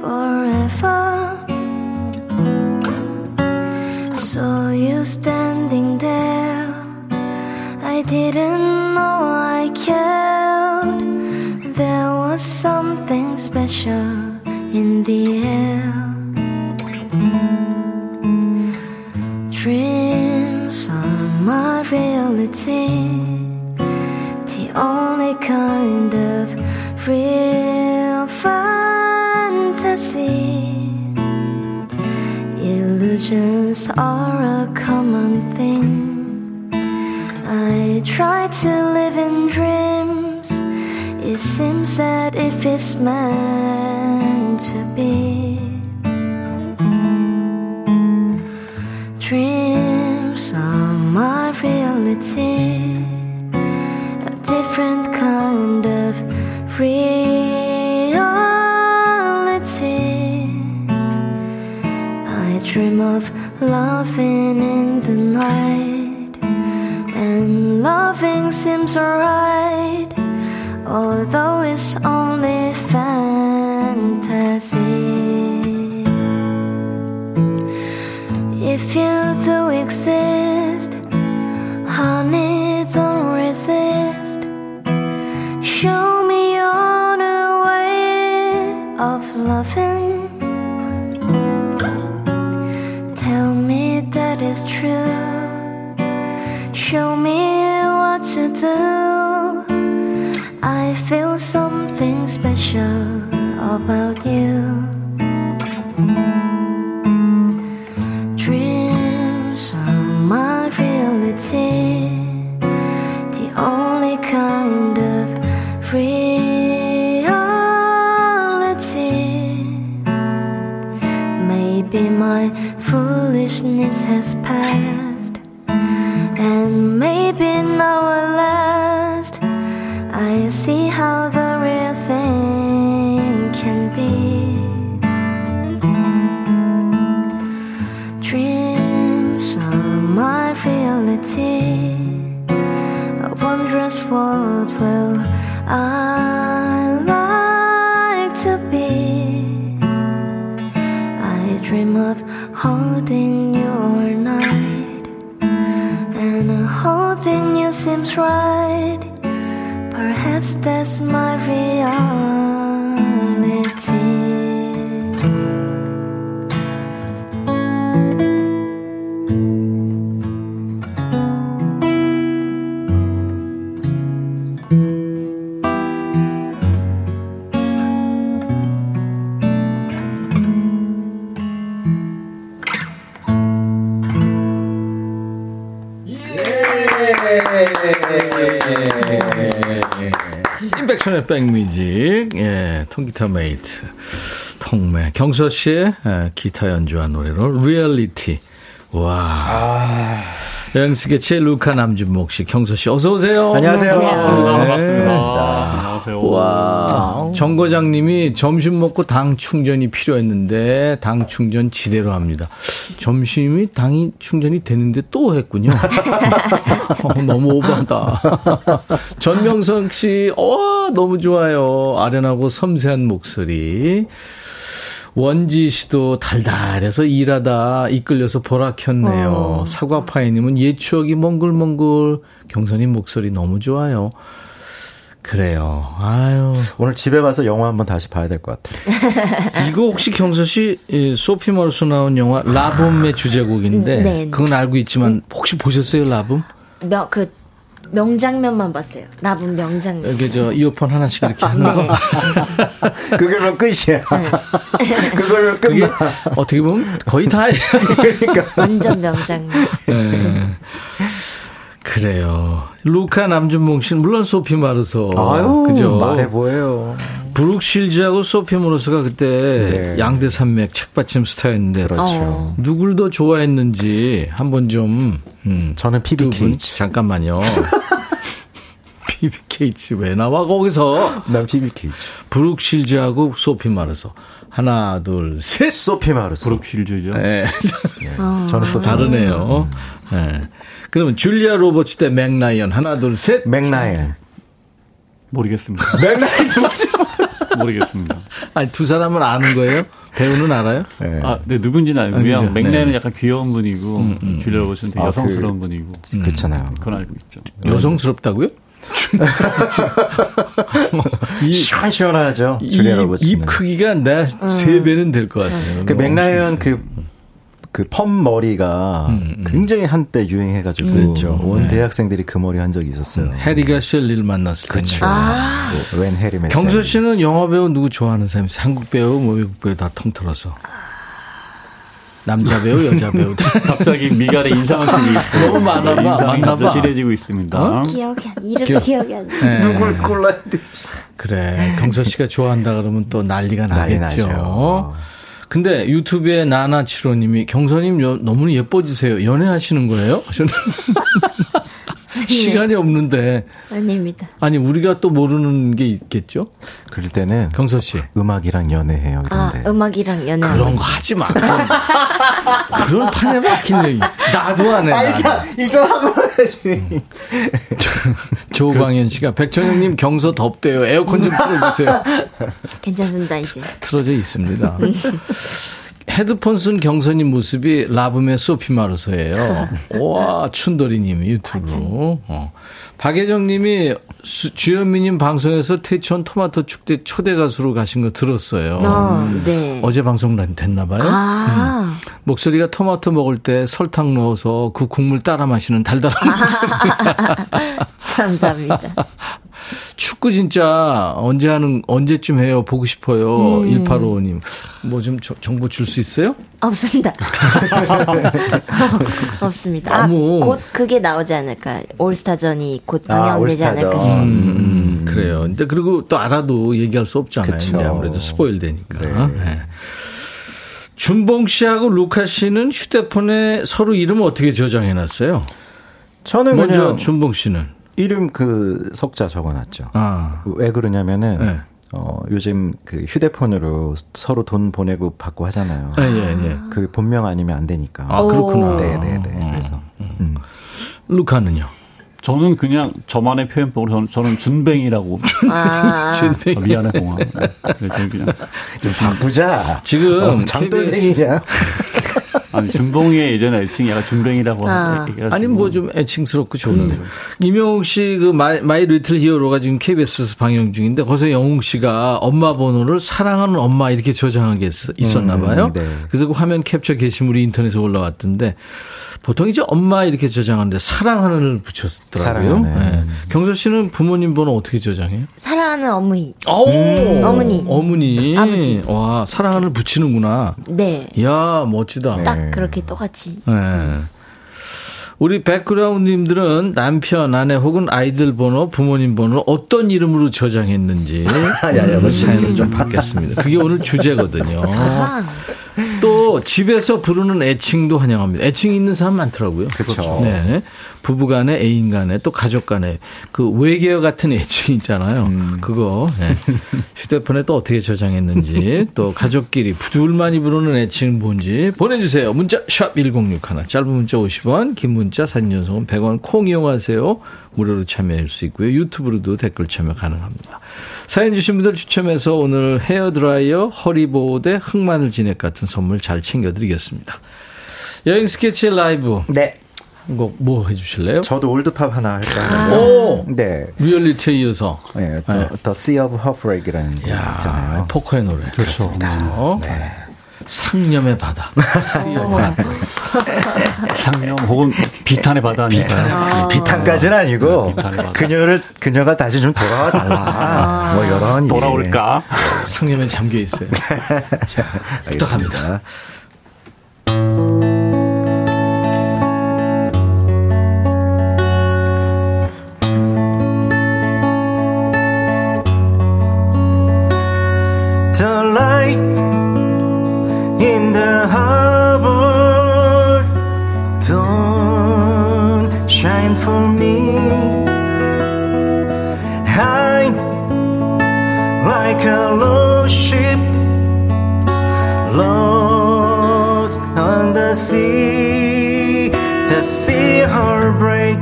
[SPEAKER 6] forever. Saw you standing there. I didn't know I cared. There was something special in the air. Dreams are my reality, the only kind of real Illusions are a common thing. I try to live in dreams. It seems that if it's meant to be. Dreams are my reality, a different kind of reality. Dream of loving in the night, and loving seems alright, although it's only fantasy. If you do exist, is true. Show me what to do. I feel something special about you. Dreams are my reality,
[SPEAKER 1] 백뮤직, 예, 통기타 메이트, 통매. 경서 씨의 예, 기타 연주한 노래로 리얼리티. 와. 여행 스케치의 루카 남준봉 씨, 경서 씨, 어서 오세요.
[SPEAKER 2] 안녕하세요.
[SPEAKER 1] 반갑습니다. 와. 정 과장님이 점심 먹고 당 충전이 필요했는데 당 충전 지대로 합니다. 점심이 당이 충전이 되는데 또 했군요. 어, 너무 오버하다. 전명성 씨, 어, 너무 좋아요. 아련하고 섬세한 목소리. 원지 씨도 달달해서 일하다 이끌려서 보라 켰네요. 사과파이님은 옛 추억이 몽글몽글. 경선님 목소리 너무 좋아요. 그래요. 아유.
[SPEAKER 7] 오늘 집에 가서 영화 한번 다시 봐야 될 것 같아요.
[SPEAKER 1] 이거 혹시 경서 씨, 이 소피 머르소 나온 영화 라붐의 주제곡인데,
[SPEAKER 8] 네.
[SPEAKER 1] 그건 알고 있지만 혹시 보셨어요, 라붐?
[SPEAKER 8] 명, 그, 명장면만 봤어요. 라붐 명장면.
[SPEAKER 1] 여기 저 이어폰 하나씩 이렇게 하는 거.
[SPEAKER 8] 네.
[SPEAKER 7] 그걸로 끝이야. 그걸로
[SPEAKER 1] 그게
[SPEAKER 7] 끝나.
[SPEAKER 1] 어떻게 보면 거의 다예요.
[SPEAKER 8] 완전 명장면.
[SPEAKER 1] 네. 그래요. 루카 남준봉 씨는 물론 소피 마르소.
[SPEAKER 7] 아유,
[SPEAKER 1] 그죠?
[SPEAKER 7] 말해 보여요.
[SPEAKER 1] 브룩 실즈하고 소피 마르소가 그때
[SPEAKER 7] 네.
[SPEAKER 1] 양대 산맥 책받침 스타였는데
[SPEAKER 7] 그렇죠.
[SPEAKER 8] 어.
[SPEAKER 1] 누굴 더 좋아했는지 한번 좀 음,
[SPEAKER 7] 저는
[SPEAKER 1] 피비
[SPEAKER 7] 케이츠.
[SPEAKER 1] 잠깐만요. 피비 케이츠 왜 나와 거기서
[SPEAKER 7] 난 피비 케이츠.
[SPEAKER 1] 브룩 실즈하고 소피 마르소 하나 둘 셋.
[SPEAKER 7] 소피 마르소.
[SPEAKER 9] 브룩 실즈죠.
[SPEAKER 1] 네.
[SPEAKER 7] 저는 소피
[SPEAKER 1] 다르네요. 네. 그러면 줄리아 로버츠 대 맥라이언 하나 둘 셋.
[SPEAKER 7] 맥라이언.
[SPEAKER 9] 모르겠습니다.
[SPEAKER 7] 맥라이언 누구죠?
[SPEAKER 9] 모르겠습니다.
[SPEAKER 1] 아니 두 사람은 아는 거예요? 배우는 알아요?
[SPEAKER 7] 네.
[SPEAKER 9] 아, 네, 누군지는 알고요.
[SPEAKER 1] 알죠.
[SPEAKER 9] 맥라이언
[SPEAKER 1] 네.
[SPEAKER 9] 약간 귀여운 분이고, 줄리아 로버츠는 되게
[SPEAKER 7] 아,
[SPEAKER 9] 여성스러운 분이고,
[SPEAKER 7] 그렇잖아요.
[SPEAKER 9] 그건 알고 있죠.
[SPEAKER 1] 여성스럽다고요? 이,
[SPEAKER 7] 시원시원하죠. 로버츠는.
[SPEAKER 1] 입 크기가 내세 배는 될 것 같아요.
[SPEAKER 7] 그 맥라이언 그, 그 펌 머리가
[SPEAKER 1] 음, 음.
[SPEAKER 7] 굉장히 한때 유행해가지고.
[SPEAKER 1] 그랬죠.
[SPEAKER 7] 온
[SPEAKER 1] 네.
[SPEAKER 7] 대학생들이 그 머리 한 적이 있었어요.
[SPEAKER 1] 해리가 샐리를 만났을 때.
[SPEAKER 7] 그렇죠.
[SPEAKER 8] 아,
[SPEAKER 7] 뭐, When Harry Met.
[SPEAKER 1] 경서 씨는 영화 배우 누구 좋아하는 사람 있어요? 한국 배우, 뭐 외국 배우 다 통틀어서. 남자 배우, 여자 배우.
[SPEAKER 9] 갑자기 미갈의 인상학습이
[SPEAKER 1] 너무 많아 봐,
[SPEAKER 9] 인상이
[SPEAKER 1] 많나 봐.
[SPEAKER 9] 갑자기 심해지고 있습니다.
[SPEAKER 1] 어?
[SPEAKER 8] 기억이 안, 이름
[SPEAKER 1] 기억-
[SPEAKER 8] 기억이 안 나.
[SPEAKER 1] 네.
[SPEAKER 7] 누굴 골라야 되지?
[SPEAKER 1] 그래. 경서 씨가 좋아한다 그러면 또 난리가
[SPEAKER 7] 난리
[SPEAKER 1] 나겠죠.
[SPEAKER 7] 나죠.
[SPEAKER 1] 근데 유튜브에 나나치로님이 경서님 여- 너무 예뻐지세요. 연애하시는 거예요? 저는 시간이 없는데
[SPEAKER 8] 아닙니다.
[SPEAKER 1] 아니 우리가 또 모르는 게 있겠죠?
[SPEAKER 7] 그럴 때는
[SPEAKER 1] 경서 씨
[SPEAKER 7] 음악이랑 연애해요.
[SPEAKER 8] 아,
[SPEAKER 7] 이런데.
[SPEAKER 8] 음악이랑 연애하고
[SPEAKER 1] 그런 거. 하지 마. 그런, 판에 박힌 얘기. 나도 안 해. 나도.
[SPEAKER 7] 이거 하고 해야지.
[SPEAKER 1] 조광현 씨가 백천영님 경서 덥대요. 에어컨 좀 틀어주세요.
[SPEAKER 8] 괜찮습니다, 이제.
[SPEAKER 1] 틀어져 있습니다. 헤드폰 쓴 경선님 모습이 라붐의 소피 마르소예요. 와 춘돌이님 유튜브로. 어. 박예정님이 수- 주현미님 방송에서 태천 토마토 축제 초대 가수로 가신 거 들었어요.
[SPEAKER 8] 어, 네.
[SPEAKER 1] 어제 방송 됐나 봐요.
[SPEAKER 8] 아,
[SPEAKER 1] 목소리가 토마토 먹을 때 설탕 넣어서 그 국물 따라 마시는 달달한 목소리.
[SPEAKER 8] 감사합니다.
[SPEAKER 1] 축구 진짜 언제 하는, 언제쯤 해요? 보고 싶어요.
[SPEAKER 8] 음.
[SPEAKER 1] 1855님. 뭐 좀 정보 줄 수 있어요?
[SPEAKER 8] 없습니다. 없습니다.
[SPEAKER 1] 너무-
[SPEAKER 8] 아, 곧 그게 나오지 않을까. 올스타전이 곧
[SPEAKER 7] 아,
[SPEAKER 8] 방영되지
[SPEAKER 7] 올스타전.
[SPEAKER 8] 않을까 싶습니다.
[SPEAKER 1] 음, 음, 그래요. 근데 그리고 또 알아도 얘기할 수 없잖아요. 아무래도 스포일 되니까. 네. 준봉 씨하고 루카 씨는 휴대폰에 서로 이름 어떻게 저장해 놨어요?
[SPEAKER 7] 저는
[SPEAKER 1] 먼저
[SPEAKER 7] 그냥
[SPEAKER 1] 준봉 씨는.
[SPEAKER 7] 이름 그 석자 적어놨죠.
[SPEAKER 1] 아.
[SPEAKER 7] 왜 그러냐면은
[SPEAKER 1] 네.
[SPEAKER 7] 어, 요즘 그 휴대폰으로 서로 돈 보내고 받고 하잖아요.
[SPEAKER 1] 예, 예, 예.
[SPEAKER 7] 그 본명 아니면 안 되니까.
[SPEAKER 1] 아, 그렇구나.
[SPEAKER 7] 네, 네, 네. 그래서 음.
[SPEAKER 1] 루카는요?
[SPEAKER 9] 저는 그냥 저만의 표현법으로 저는, 저는 준뱅이라고.
[SPEAKER 8] 아,
[SPEAKER 1] 준뱅이.
[SPEAKER 9] 아, 미안해, 공아. 네, 저는 그냥.
[SPEAKER 7] 좀 바꾸자.
[SPEAKER 1] 지금
[SPEAKER 7] 어, 장돌뱅이냐?
[SPEAKER 9] 아니, 준봉이의 예전에 애칭이 약간 준뱅이라고
[SPEAKER 8] 아.
[SPEAKER 1] 아니 뭐 좀 애칭스럽고 좋은데.
[SPEAKER 7] 음.
[SPEAKER 1] 임영웅 씨 그 My, My Little Hero가 지금 KBS에서 방영 중인데 거기서 영웅 씨가 엄마 번호를 사랑하는 엄마 이렇게 저장한 게 있, 있었나 봐요.
[SPEAKER 7] 음, 네.
[SPEAKER 1] 그래서 그 화면 캡처 게시물이 인터넷에 올라왔던데 보통 이제 엄마 이렇게 저장하는데 사랑하는을 붙였더라고요.
[SPEAKER 7] 사랑하는.
[SPEAKER 1] 네. 경서 씨는 부모님 번호 어떻게 저장해요?
[SPEAKER 8] 사랑하는 어머니.
[SPEAKER 1] 오,
[SPEAKER 8] 어머니.
[SPEAKER 1] 어머니.
[SPEAKER 8] 아버지.
[SPEAKER 1] 와, 사랑하는을 붙이는구나.
[SPEAKER 8] 네.
[SPEAKER 1] 이야, 멋지다.
[SPEAKER 8] 딱 그렇게 똑같이.
[SPEAKER 1] 네. 우리 백그라운드님들은 남편, 아내 혹은 아이들 번호, 부모님 번호 어떤 이름으로 저장했는지 사연을 좀 받겠습니다. 그게 오늘 주제거든요.
[SPEAKER 8] 아,
[SPEAKER 1] 또 집에서 부르는 애칭도 환영합니다. 애칭이 있는 사람 많더라고요.
[SPEAKER 7] 그렇죠.
[SPEAKER 1] 네. 부부 간에 애인 간에 또 가족 간에 그 외계어 같은 애칭 있잖아요. 그거 네. 휴대폰에 또 어떻게 저장했는지 또 가족끼리 둘만이 부르는 애칭 뭔지 보내주세요. 문자 샵 #1061 짧은 문자 50원, 긴 문자 사진 전송은 100원 콩 이용하세요. 무료로 참여할 수 있고요. 유튜브로도 댓글 참여 가능합니다. 사연 주신 분들 추첨해서 오늘 헤어드라이어, 허리보호대, 흑마늘 진액 같은 선물 잘 챙겨드리겠습니다. 여행 스케치 라이브
[SPEAKER 7] 네.
[SPEAKER 1] 한곡 뭐 해주실래요?
[SPEAKER 7] 저도 올드팝 하나 할까
[SPEAKER 1] 오!
[SPEAKER 7] 하는데. 네.
[SPEAKER 1] 리얼리티에 이어서.
[SPEAKER 7] 네, The,
[SPEAKER 1] 네.
[SPEAKER 7] The Sea of Heartbreak이라는 곡
[SPEAKER 1] 야,
[SPEAKER 7] 있잖아요.
[SPEAKER 1] 포코의 노래. 그렇습니다. 네. 상념의 바다.
[SPEAKER 9] 상념 혹은 비탄의 바다 아닐까요?
[SPEAKER 7] 비탄까지는 아니고
[SPEAKER 9] 비탄의 바다.
[SPEAKER 7] 그녀를 그녀가 다시 좀 돌아와 달라. 뭐 이런.
[SPEAKER 9] 돌아올까?
[SPEAKER 1] 상념에 잠겨 있어요. 자, 부탁합니다.
[SPEAKER 7] 알겠습니다. In the harbor don't shine for me. I'm like a lost ship lost on the sea. The sea heartbreak,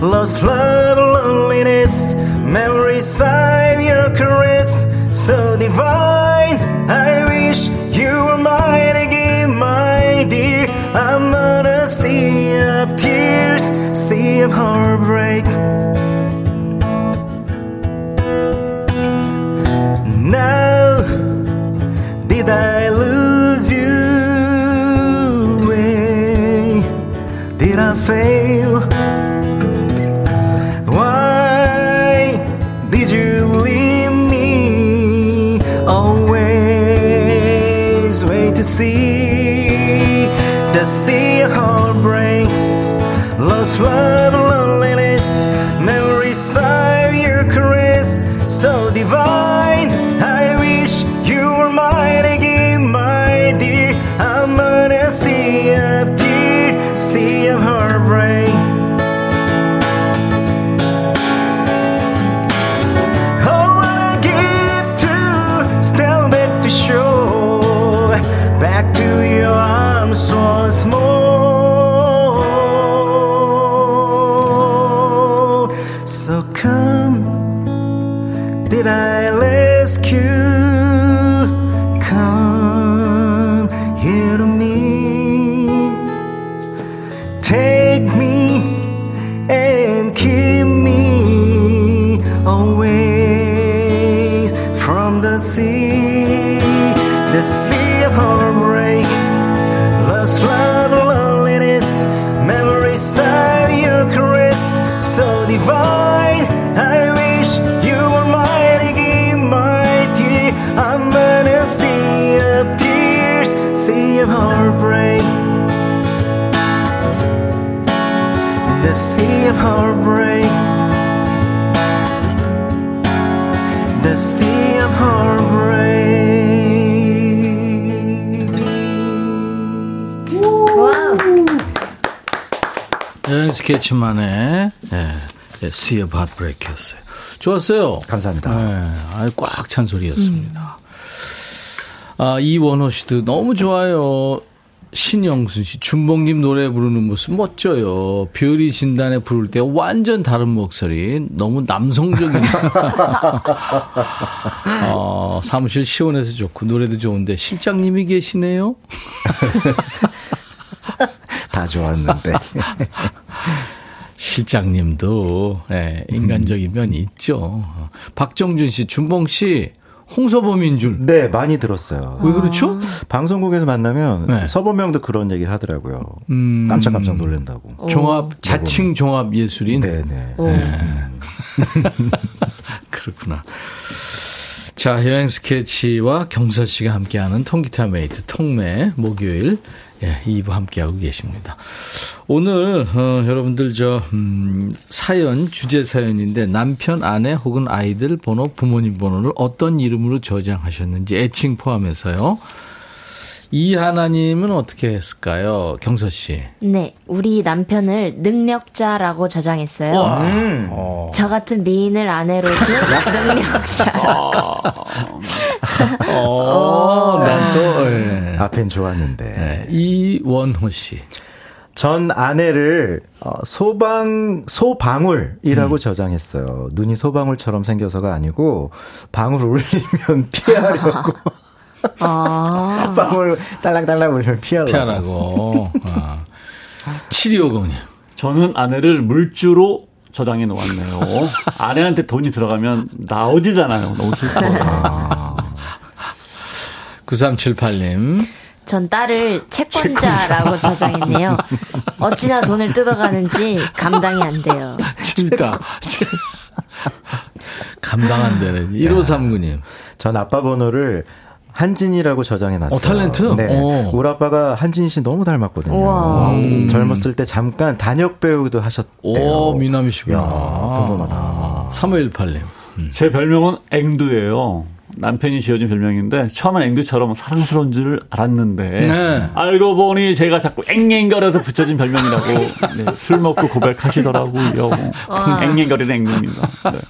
[SPEAKER 7] lost love, loneliness, memories of your caress, so divine. A sea of tears, sea of heartbreak. Now, did I lose you? Did I fail? Why did you leave me? Always wait to see the sea
[SPEAKER 1] 스케치만의 예, 예, Sea of Heartbreak였어요. 좋았어요.
[SPEAKER 7] 감사합니다.
[SPEAKER 1] 네, 아유, 꽉찬 소리였습니다. 아, 이원호 씨도 너무 좋아요. 신영순 씨, 준봉님 노래 부르는 모습 멋져요. 별이 진단에 부를 때 완전 다른 목소리. 너무 남성적인. 어, 사무실 시원해서 좋고, 노래도 좋은데, 실장님이 계시네요?
[SPEAKER 7] 다 좋았는데.
[SPEAKER 1] 실장님도, 예, 인간적인 면이 있죠. 박정준 씨, 준봉 씨, 홍서범인 줄.
[SPEAKER 7] 네, 많이 들었어요.
[SPEAKER 1] 왜 그렇죠?
[SPEAKER 7] 방송국에서 만나면
[SPEAKER 1] 네.
[SPEAKER 7] 서범 형도 그런 얘기를 하더라고요.
[SPEAKER 1] 음.
[SPEAKER 7] 깜짝깜짝 놀란다고.
[SPEAKER 1] 종합, 자칭 종합 예술인?
[SPEAKER 7] 네네.
[SPEAKER 8] 오.
[SPEAKER 1] 그렇구나. 자, 여행 스케치와 경서 씨가 함께하는 통기타 메이트 통매 목요일 예, 2부 함께하고 계십니다. 오늘 어, 여러분들 저 음, 사연 주제 사연인데 남편, 아내 혹은 아이들 번호, 부모님 번호를 어떤 이름으로 저장하셨는지 애칭 포함해서요. 이 하나님은 어떻게 했을까요, 경서 씨?
[SPEAKER 8] 네, 우리 남편을 능력자라고 저장했어요.
[SPEAKER 1] 와.
[SPEAKER 7] 음.
[SPEAKER 8] 저 같은 미인을 아내로 둔 능력자.
[SPEAKER 1] 어, 난 또, 예.
[SPEAKER 7] 앞엔 좋았는데.
[SPEAKER 1] 네, 이원호 씨.
[SPEAKER 7] 전 아내를 어, 소방 소방울이라고 저장했어요. 눈이 소방울처럼 생겨서가 아니고 방울 울리면 피하려고
[SPEAKER 8] 아,
[SPEAKER 7] 방울 딸랑딸랑 울리면 피하려고.
[SPEAKER 1] 피하라고. 아. 7250님.
[SPEAKER 9] 저는 아내를 물주로 저장해 놓았네요. 아내한테 돈이 들어가면 나오지잖아요. 너무 슬퍼요.
[SPEAKER 1] 9378님.
[SPEAKER 8] 전 딸을 채권자라고 저장했네요. 어찌나 돈을 뜯어가는지 감당이 안 돼요.
[SPEAKER 1] 진짜. 감당 안 되네. 1539님.
[SPEAKER 7] 전 아빠 번호를 한진이라고 저장해 놨어요.
[SPEAKER 1] 어, 탤런트?
[SPEAKER 7] 네.
[SPEAKER 1] 어.
[SPEAKER 7] 우리 아빠가 한진 씨 너무 닮았거든요.
[SPEAKER 8] 우와.
[SPEAKER 7] 음, 젊었을 때 잠깐 단역 배우도 하셨대요.
[SPEAKER 1] 오, 미남이시구나.
[SPEAKER 7] 궁금하다.
[SPEAKER 1] 3518님.
[SPEAKER 9] 제 별명은 앵두예요. 남편이 지어준 별명인데 처음엔 앵두처럼 사랑스러운 줄 알았는데
[SPEAKER 1] 네.
[SPEAKER 9] 알고 보니 제가 자꾸 앵앵거려서 붙여진 별명이라고 네, 술 먹고 고백하시더라고요. 앵앵거리는 앵두입니다. 네.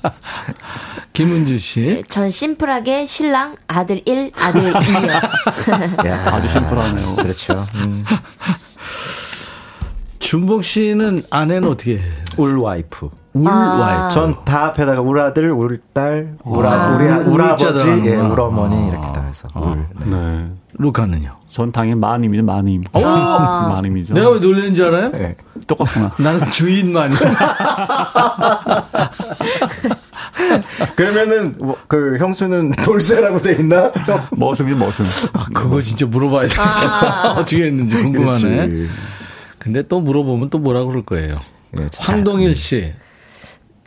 [SPEAKER 1] 김은주 씨.
[SPEAKER 8] 전 심플하게 신랑 아들 1, 아들 2요.
[SPEAKER 7] 야,
[SPEAKER 9] 아주 심플하네요.
[SPEAKER 7] 그렇죠. 음.
[SPEAKER 1] 준복 씨는 아내는 어떻게 해요?
[SPEAKER 7] 울 와이프.
[SPEAKER 1] 울
[SPEAKER 8] 아.
[SPEAKER 1] 와이프.
[SPEAKER 7] 전 다 앞에다가 우리 아들, 우리 딸, 우리,
[SPEAKER 1] 아.
[SPEAKER 7] 우리, 우리 아버지. 예, 우리 어머니 이렇게 다 해서
[SPEAKER 1] 아.
[SPEAKER 7] 울. 네.
[SPEAKER 9] 네.
[SPEAKER 1] 루카는요?
[SPEAKER 9] 전 당연히 마님이죠, 마님.
[SPEAKER 1] 오!
[SPEAKER 9] 마님이죠.
[SPEAKER 1] 내가 왜 놀라는 줄 알아요?
[SPEAKER 7] 네.
[SPEAKER 9] 똑같구나.
[SPEAKER 1] 나는 주인만이.
[SPEAKER 7] 그러면은 뭐, 그 형수는 돌쇠라고 돼 있나?
[SPEAKER 9] 머슴이 머슴.
[SPEAKER 1] 아, 그거 진짜 물어봐야 돼. 어떻게 했는지 궁금하네.
[SPEAKER 7] 그렇지.
[SPEAKER 1] 근데 또 물어보면 또 뭐라 그럴 거예요.
[SPEAKER 7] 예, 진짜.
[SPEAKER 1] 황동일 씨.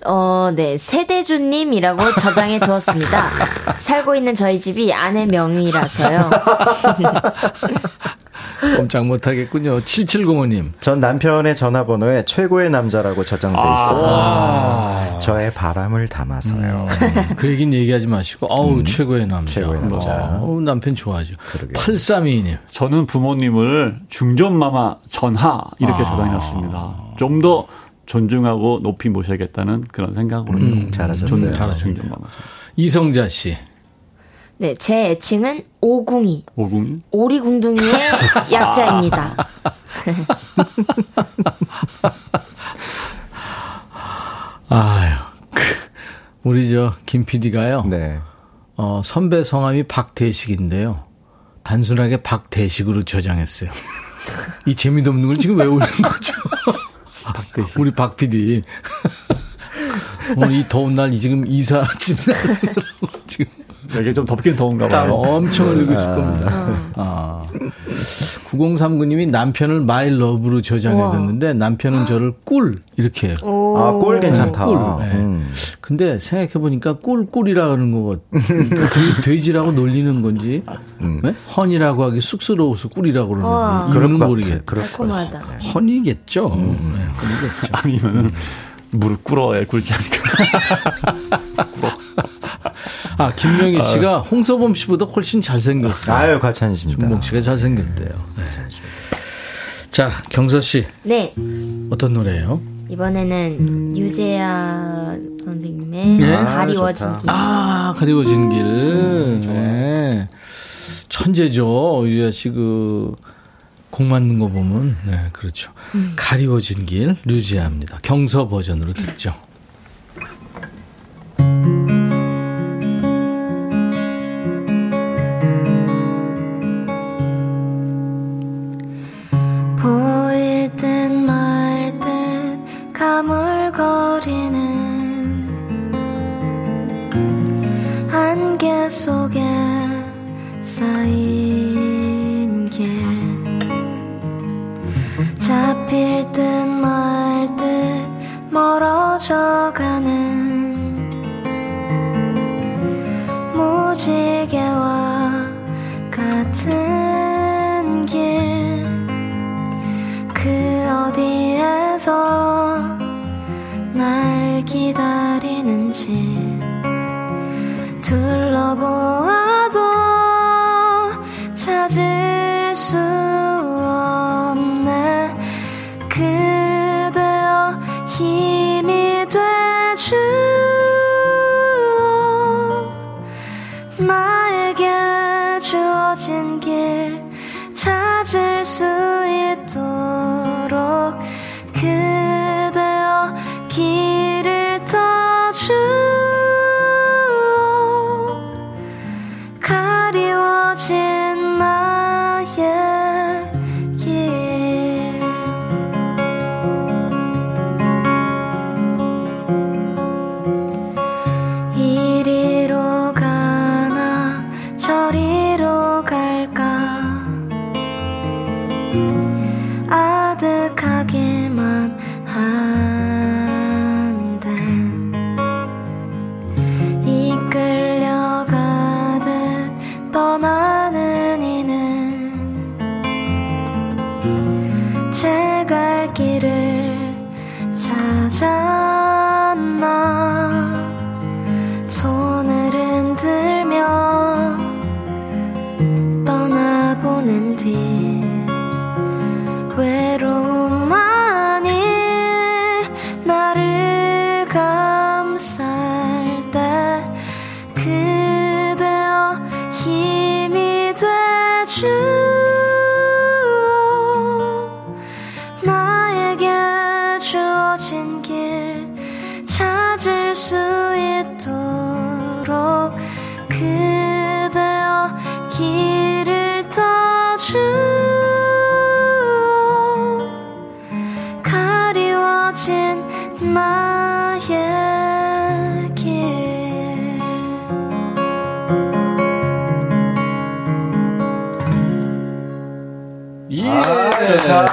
[SPEAKER 8] 어, 네. 세대주님이라고 저장해 두었습니다. 살고 있는 저희 집이 아내 명의라서요.
[SPEAKER 1] 꼼짝 못하겠군요. 7705님.
[SPEAKER 7] 전 남편의 전화번호에 최고의 남자라고 저장돼 있어요. 저의 바람을 담아서요.
[SPEAKER 1] 그 얘기는 얘기하지 마시고, 어우, 최고의 남자.
[SPEAKER 7] 최고의 남자.
[SPEAKER 1] 어우, 남편 좋아하죠.
[SPEAKER 7] 그러게요.
[SPEAKER 1] 8322님.
[SPEAKER 9] 저는 부모님을 중전마마 전하 이렇게 저장해놨습니다. 좀 더 존중하고 높이 모셔야겠다는 그런 생각으로
[SPEAKER 7] 음, 잘하셨어요.
[SPEAKER 1] 잘하셨네요.
[SPEAKER 9] 중전마마 전하.
[SPEAKER 1] 이성자 씨.
[SPEAKER 8] 네. 제 애칭은 오궁이.
[SPEAKER 9] 오궁이
[SPEAKER 8] 오리궁둥이의 약자입니다.
[SPEAKER 1] 아유, 그, 우리 저, 김 PD가요.
[SPEAKER 7] 네.
[SPEAKER 1] 어, 선배 성함이 박대식인데요. 단순하게 박대식으로 저장했어요. 이 재미도 없는 걸 지금 왜 올린 거죠?
[SPEAKER 9] 박대식.
[SPEAKER 1] 우리 박 PD. 오늘 이 더운 날이 지금 이사 집 나가느라고 지금
[SPEAKER 9] 여기 좀 덥긴 더운가
[SPEAKER 1] 땀
[SPEAKER 9] 봐요.
[SPEAKER 1] 엄청 흘리고 있을 겁니다. 아. 9039님이 남편을 my love로 저장해뒀는데 남편은 저를 꿀 이렇게.
[SPEAKER 6] 아, 꿀 괜찮다.
[SPEAKER 1] 꿀. 네.
[SPEAKER 6] 음.
[SPEAKER 1] 근데 생각해보니까 꿀 꿀이라 그러는 거 그게 돼지라고 놀리는 건지 네? 헌이라고 하기 쑥스러워서 꿀이라고. 그러는 건지
[SPEAKER 6] 것
[SPEAKER 1] 모르겠
[SPEAKER 6] 같아.
[SPEAKER 8] 달콤하다.
[SPEAKER 1] 헌이겠죠. 네, 헌이겠죠.
[SPEAKER 9] 아니면은 무릎 꿇어야 꿇지 않을까.
[SPEAKER 1] 아 김명희 씨가 홍서범 씨보다 훨씬 잘생겼어요.
[SPEAKER 6] 아유, 과찬이십니다.
[SPEAKER 1] 준봉 씨가 잘생겼대요. 네. 자 경서 씨
[SPEAKER 8] 네.
[SPEAKER 1] 어떤 노래예요?
[SPEAKER 8] 이번에는 유재하 선생님의
[SPEAKER 1] 네.
[SPEAKER 8] 가리워진
[SPEAKER 6] 아,
[SPEAKER 8] 길.
[SPEAKER 1] 아 가리워진 길. 네. 천재죠. 유아 씨그 곡 맞는 거 보면 네 그렇죠. 가리워진 길 류지아입니다. 경서 버전으로 듣죠.
[SPEAKER 6] 둘러보아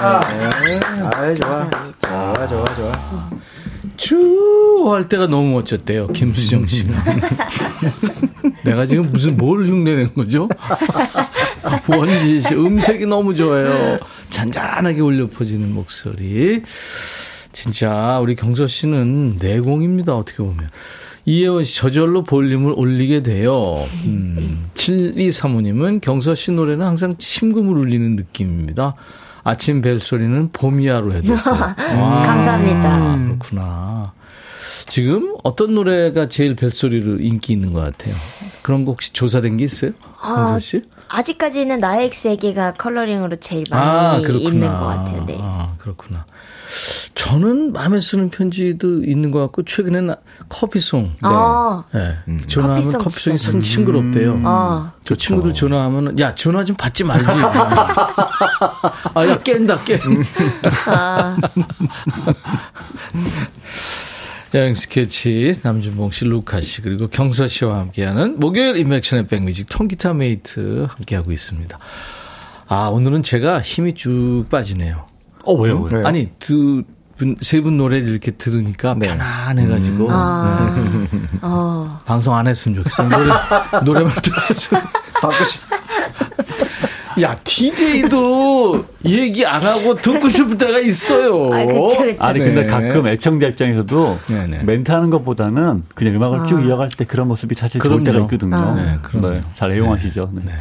[SPEAKER 6] 아이, 좋아. 좋아, 좋아, 좋아.
[SPEAKER 1] 쭈할 때가 너무 멋졌대요. 김수정 씨가. 내가 지금 무슨 뭘 흉내낸 거죠? 원지 씨 음색이 너무 좋아요. 잔잔하게 울려 퍼지는 목소리. 진짜 우리 경서 씨는 내공입니다. 어떻게 보면. 이혜원 씨 저절로 볼륨을 올리게 돼요. 음, 7235님은 경서 씨 노래는 항상 심금을 울리는 느낌입니다. 아침 벨소리는 봄이야로 해줬어요. 와.
[SPEAKER 8] 감사합니다.
[SPEAKER 1] 그렇구나. 지금 어떤 노래가 제일 벨소리로 인기 있는 것 같아요? 그런 거 혹시 조사된 게 있어요? 경서 씨?
[SPEAKER 8] 아직까지는 나의 세계가 컬러링으로 제일
[SPEAKER 1] 아,
[SPEAKER 8] 많이
[SPEAKER 1] 그렇구나.
[SPEAKER 8] 있는 것 같아요. 네.
[SPEAKER 1] 아, 그렇구나. 저는 마음에 쓰는 편지도 있는 것 같고, 최근에는 커피송.
[SPEAKER 8] 아.
[SPEAKER 1] 네. 전화하면
[SPEAKER 8] 커피송 진짜.
[SPEAKER 1] 싱- 싱그럽대요.
[SPEAKER 8] 아.
[SPEAKER 1] 저 친구들 전화하면, 야, 전화 좀 받지 말지. 아, 야, 깬다, 깨.
[SPEAKER 8] 아.
[SPEAKER 1] 여행 스케치, 남준봉 씨, 루카 씨, 그리고 경서 씨와 함께하는 목요일 인맥션의 백뮤직 통기타 메이트 함께하고 있습니다. 아, 오늘은 제가 힘이 쭉 빠지네요.
[SPEAKER 9] 어, 왜요? 왜요?
[SPEAKER 7] 왜요?
[SPEAKER 1] 아니, 두 분, 세 분 노래를 이렇게 들으니까
[SPEAKER 7] 네.
[SPEAKER 1] 편안해가지고.
[SPEAKER 8] 아,
[SPEAKER 1] 네.
[SPEAKER 8] 어.
[SPEAKER 1] 방송 안 했으면 좋겠어요. 노래, 노래만 들어서.
[SPEAKER 7] 받고 싶
[SPEAKER 1] 야, TJ도 얘기 안 하고 듣고 싶을 때가 있어요.
[SPEAKER 8] 아, 그쵸, 그쵸.
[SPEAKER 9] 아니 근데
[SPEAKER 1] 네.
[SPEAKER 9] 가끔 애청자 입장에서도
[SPEAKER 1] 네 네.
[SPEAKER 9] 멘트 하는 것보다는 그냥 음악을
[SPEAKER 8] 아.
[SPEAKER 9] 쭉 이어갈 때 그런 모습이 사실 좋을
[SPEAKER 1] 그럼요.
[SPEAKER 9] 때가 있거든요.
[SPEAKER 8] 아.
[SPEAKER 1] 네, 그럼요.
[SPEAKER 9] 잘 애용하시죠. 네.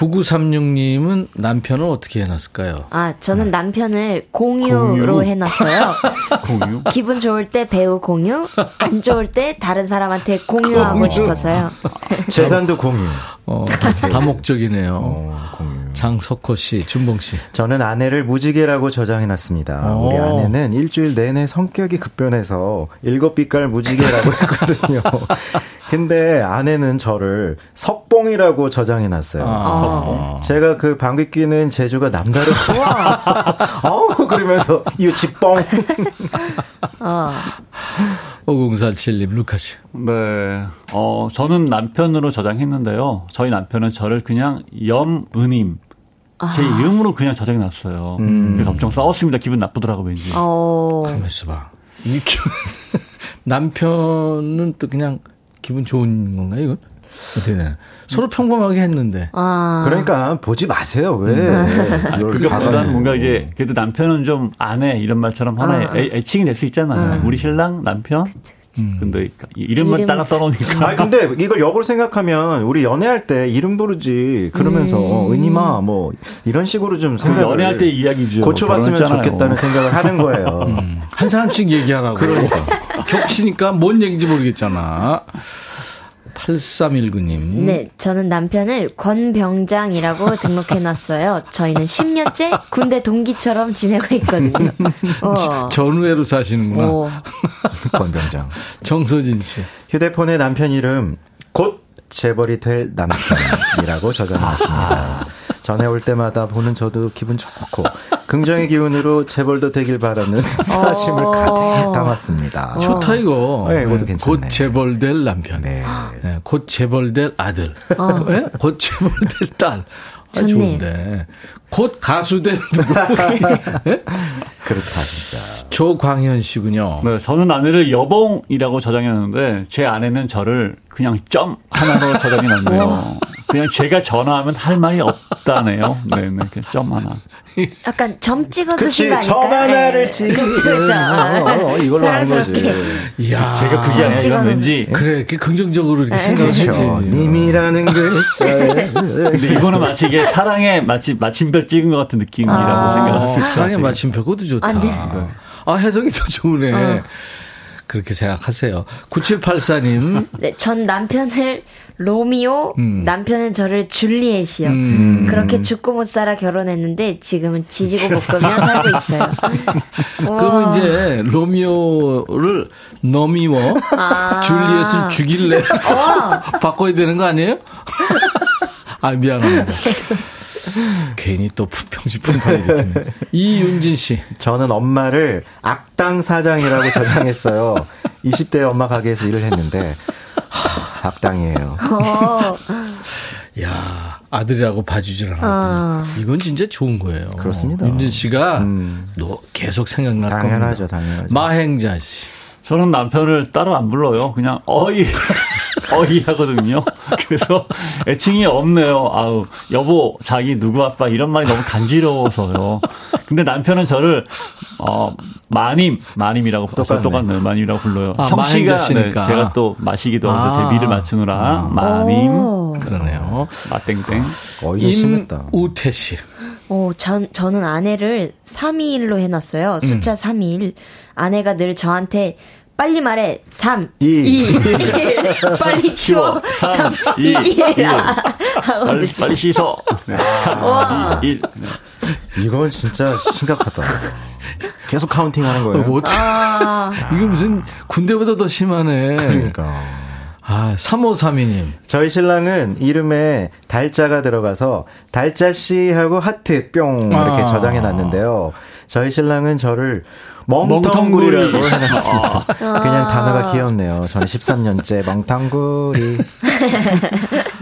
[SPEAKER 1] 9936님은 남편을 어떻게 해놨을까요?
[SPEAKER 8] 아, 저는 남편을 공유로
[SPEAKER 9] 공유?
[SPEAKER 8] 해놨어요.
[SPEAKER 9] 공유.
[SPEAKER 8] 기분 좋을 때 배우 공유, 안 좋을 때 다른 사람한테 공유하고
[SPEAKER 1] 공유.
[SPEAKER 8] 싶어서요.
[SPEAKER 7] 재산도 공유.
[SPEAKER 1] 어, 다목적이네요.
[SPEAKER 7] 어, 공유.
[SPEAKER 1] 장석호 씨, 준봉 씨.
[SPEAKER 7] 저는 아내를 무지개라고 저장해놨습니다.
[SPEAKER 1] 오.
[SPEAKER 7] 우리 아내는 일주일 내내 성격이 급변해서 일곱 빛깔 무지개라고 했거든요. 근데 아내는 저를 석봉이라고 저장해놨어요.
[SPEAKER 1] 아.
[SPEAKER 7] 제가 그 방귀 뀌는 재주가 남다르. 어우 그러면서 유치뻥.
[SPEAKER 8] 어.
[SPEAKER 1] 5047님, 루카 씨.
[SPEAKER 9] 네. 어, 저는 남편으로 저장했는데요. 저희 남편은 저를 그냥 염은임. 제 이름으로 그냥 저장해 놨어요. 그래서 엄청 싸웠습니다. 기분 나쁘더라고, 왠지.
[SPEAKER 8] 어.
[SPEAKER 1] 가만 있어봐. 이렇게 남편은 또 그냥 기분 좋은 건가요, 이건? 어떻게 되나? 서로 평범하게 했는데.
[SPEAKER 8] 아.
[SPEAKER 7] 그러니까 보지 마세요. 왜?
[SPEAKER 9] 아,
[SPEAKER 7] 이걸
[SPEAKER 9] 그것보다는
[SPEAKER 7] 봐가지고.
[SPEAKER 9] 뭔가 이제 그래도 남편은 좀 아내 이런 말처럼 하나의
[SPEAKER 8] 아.
[SPEAKER 9] 애, 애칭이 될 수 있잖아요. 우리 신랑 남편. 근데 이- 이름만
[SPEAKER 8] 이름-
[SPEAKER 9] 따라 떠놓으니까.
[SPEAKER 7] 아니 근데 이걸 역으로 생각하면 우리 연애할 때 이름 부르지 그러면서
[SPEAKER 8] 음.
[SPEAKER 7] 은희마 뭐 이런 식으로 좀 생각을
[SPEAKER 9] 연애할 때 이야기죠.
[SPEAKER 7] 고쳐봤으면
[SPEAKER 9] 결혼했잖아요.
[SPEAKER 7] 좋겠다는 생각을 하는 거예요.
[SPEAKER 1] 음, 한 사람씩 얘기하라고. 겹치니까 뭔 얘기인지 모르겠잖아. 8319님.
[SPEAKER 8] 네, 저는 남편을 권병장이라고 등록해놨어요. 저희는 10년째 군대 동기처럼 지내고 있거든요. 어.
[SPEAKER 1] 전우회로 사시는구나.
[SPEAKER 8] 오.
[SPEAKER 7] 권병장.
[SPEAKER 1] 정서진 씨.
[SPEAKER 7] 휴대폰에 남편 이름 곧 재벌이 될 남편이라고 저장해놨습니다. 전에 올 때마다 보는 저도 기분 좋고 긍정의 기운으로 재벌도 되길 바라는 사심을
[SPEAKER 8] 어.
[SPEAKER 7] 가득 담았습니다.
[SPEAKER 1] 좋다, 이거.
[SPEAKER 7] 네, 이것도
[SPEAKER 1] 네,
[SPEAKER 7] 괜찮네.
[SPEAKER 1] 곧 재벌될 남편.
[SPEAKER 7] 네.
[SPEAKER 1] 네, 곧 재벌될 아들. 네? 곧 재벌될 딸. 아,
[SPEAKER 8] 좋네.
[SPEAKER 1] 좋은데. 곧 가수 될 누구. 네?
[SPEAKER 7] 그렇다 진짜.
[SPEAKER 1] 조광현 씨군요.
[SPEAKER 9] 네, 저는 아내를 여봉이라고 저장했는데 제 아내는 저를 그냥 점 하나로 저장해놨네요. 그냥 제가 전화하면 할 말이 없 다네요. 네, 네, 점 하나.
[SPEAKER 8] 약간 점 찍어두신
[SPEAKER 7] 그치,
[SPEAKER 8] 거 아닐까요?
[SPEAKER 7] 점 하나를
[SPEAKER 8] 네.
[SPEAKER 7] 찍-
[SPEAKER 8] 그쵸, 그쵸.
[SPEAKER 7] 어, 어, 이걸로 하는 거지.
[SPEAKER 1] 이야.
[SPEAKER 9] 제가 그게 아니라
[SPEAKER 8] 찍어놓은-
[SPEAKER 9] 왠지.
[SPEAKER 1] 그래, 이렇게 긍정적으로 이렇게
[SPEAKER 8] 네.
[SPEAKER 1] 돼요.
[SPEAKER 7] 님이라는 글자에
[SPEAKER 9] 근데 이거는 마치 이게 사랑에 마치 마침별 찍은 것 같은 느낌이라고
[SPEAKER 8] 아.
[SPEAKER 1] 어,
[SPEAKER 9] 있을 것
[SPEAKER 1] 사랑의. 마침표, 그것도 좋다.
[SPEAKER 8] 아, 네.
[SPEAKER 1] 아, 해석이 더 좋으네. 그렇게 생각하세요. 9784님.
[SPEAKER 8] 네, 전 남편을 로미오,
[SPEAKER 1] 음.
[SPEAKER 8] 남편은 저를 줄리엣이요.
[SPEAKER 1] 음.
[SPEAKER 8] 그렇게 죽고 못 살아 결혼했는데 지금은 지지고 볶으며 살고 있어요.
[SPEAKER 1] 그러면. 이제 로미오를 너미워
[SPEAKER 8] 아.
[SPEAKER 1] 줄리엣을 죽일래 바꿔야 되는 거 아니에요? 아 미안합니다. 괜히 또 평시풍판이 되네. 이윤진 씨.
[SPEAKER 7] 저는 엄마를 악당 사장이라고 저장했어요. 20대 엄마 가게에서 일을 했는데 하, 악당이에요.
[SPEAKER 8] 어,
[SPEAKER 1] 야 아들이라고 봐주질 않았군요.
[SPEAKER 8] 아.
[SPEAKER 1] 이건 진짜 좋은 거예요.
[SPEAKER 7] 그렇습니다.
[SPEAKER 1] 윤진 씨가
[SPEAKER 7] 음.
[SPEAKER 1] 너 계속 생각날
[SPEAKER 7] 당연하죠,
[SPEAKER 1] 겁니다.
[SPEAKER 7] 당연하죠.
[SPEAKER 1] 마행자 씨.
[SPEAKER 9] 저는 남편을 따로 안 불러요. 그냥 어이 어이 하거든요. 그래서 애칭이 없네요. 아우 여보 자기 누구 아빠 이런 말이 너무 간지러워서요. 근데 남편은 저를 어 마님 마님이라고
[SPEAKER 7] 똑같네.
[SPEAKER 9] 똑같네요. 마님이라고 불러요.
[SPEAKER 1] 아,
[SPEAKER 9] 성씨가 네. 제가 또 마시기도 하고
[SPEAKER 1] 아.
[SPEAKER 9] 제 미를 맞추느라 마님
[SPEAKER 8] 오.
[SPEAKER 1] 그러네요.
[SPEAKER 9] 마땡땡.
[SPEAKER 7] 어이가 심했다.
[SPEAKER 1] 임우태 씨.
[SPEAKER 8] 어, 전, 저는 아내를 321로 해놨어요. 숫자 321. 아내가 늘 저한테 빨리 말해. 3,
[SPEAKER 7] 이.
[SPEAKER 8] 2, 1. 빨리 치워. 3, 2, 1.
[SPEAKER 9] 빨리. 빨리 씻어. 네. 3, 2, 1. 네.
[SPEAKER 7] 이건 진짜 심각하다. 계속 counting 하는 거예요.
[SPEAKER 1] 뭐
[SPEAKER 8] 아,
[SPEAKER 1] 이게 무슨 군대보다 더 심하네.
[SPEAKER 7] 그러니까.
[SPEAKER 1] 아, 3532님.
[SPEAKER 7] 저희 신랑은 이름에 달자가 들어가서 달자씨 하고 하트 뿅 이렇게
[SPEAKER 1] 아.
[SPEAKER 7] 저장해 놨는데요. 저희 신랑은 저를 멍텅구리라고
[SPEAKER 9] 멍텅구리.
[SPEAKER 7] 해놨습니다. 그냥 단어가 귀엽네요. 저는 13년째 멍텅구리.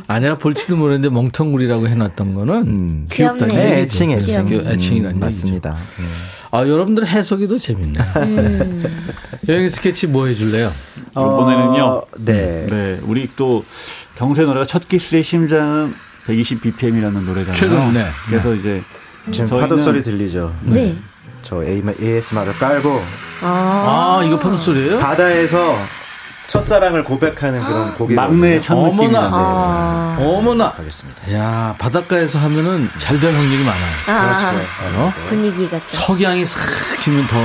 [SPEAKER 1] 아내가 볼지도 모르는데 멍텅구리라고 해놨던 거는 귀엽다는
[SPEAKER 8] 귀엽네.
[SPEAKER 10] 네. 애칭, 애칭.
[SPEAKER 1] 귀여- 애칭이라는
[SPEAKER 10] 음,
[SPEAKER 1] 얘기죠.
[SPEAKER 10] 맞습니다. 예.
[SPEAKER 1] 아, 여러분들 해석이 더 재밌네.
[SPEAKER 8] 음.
[SPEAKER 1] 여행 스케치 뭐 해줄래요?
[SPEAKER 9] 이번에는요.
[SPEAKER 10] 어, 네.
[SPEAKER 9] 네, 우리 또 경세 노래가 첫 키스의 심장은 120 BPM이라는 노래잖아요.
[SPEAKER 1] 최근, 네.
[SPEAKER 9] 그래서 이제
[SPEAKER 10] 지금 파도 소리 들리죠?
[SPEAKER 8] 네.
[SPEAKER 10] 저 ASMR을 깔고
[SPEAKER 1] 아, 이거 파도 소리예요?
[SPEAKER 10] 바다에서 첫사랑을 고백하는 그런 곡이
[SPEAKER 9] 막내 첫.
[SPEAKER 1] 어머나.
[SPEAKER 8] 아.
[SPEAKER 1] 어머나.
[SPEAKER 10] 하겠습니다.
[SPEAKER 1] 야, 바닷가에서 하면은 잘 될 확률이 많아요.
[SPEAKER 8] 아,
[SPEAKER 1] 어?
[SPEAKER 8] 분위기 같다.
[SPEAKER 1] 석양이 싹 지면 더.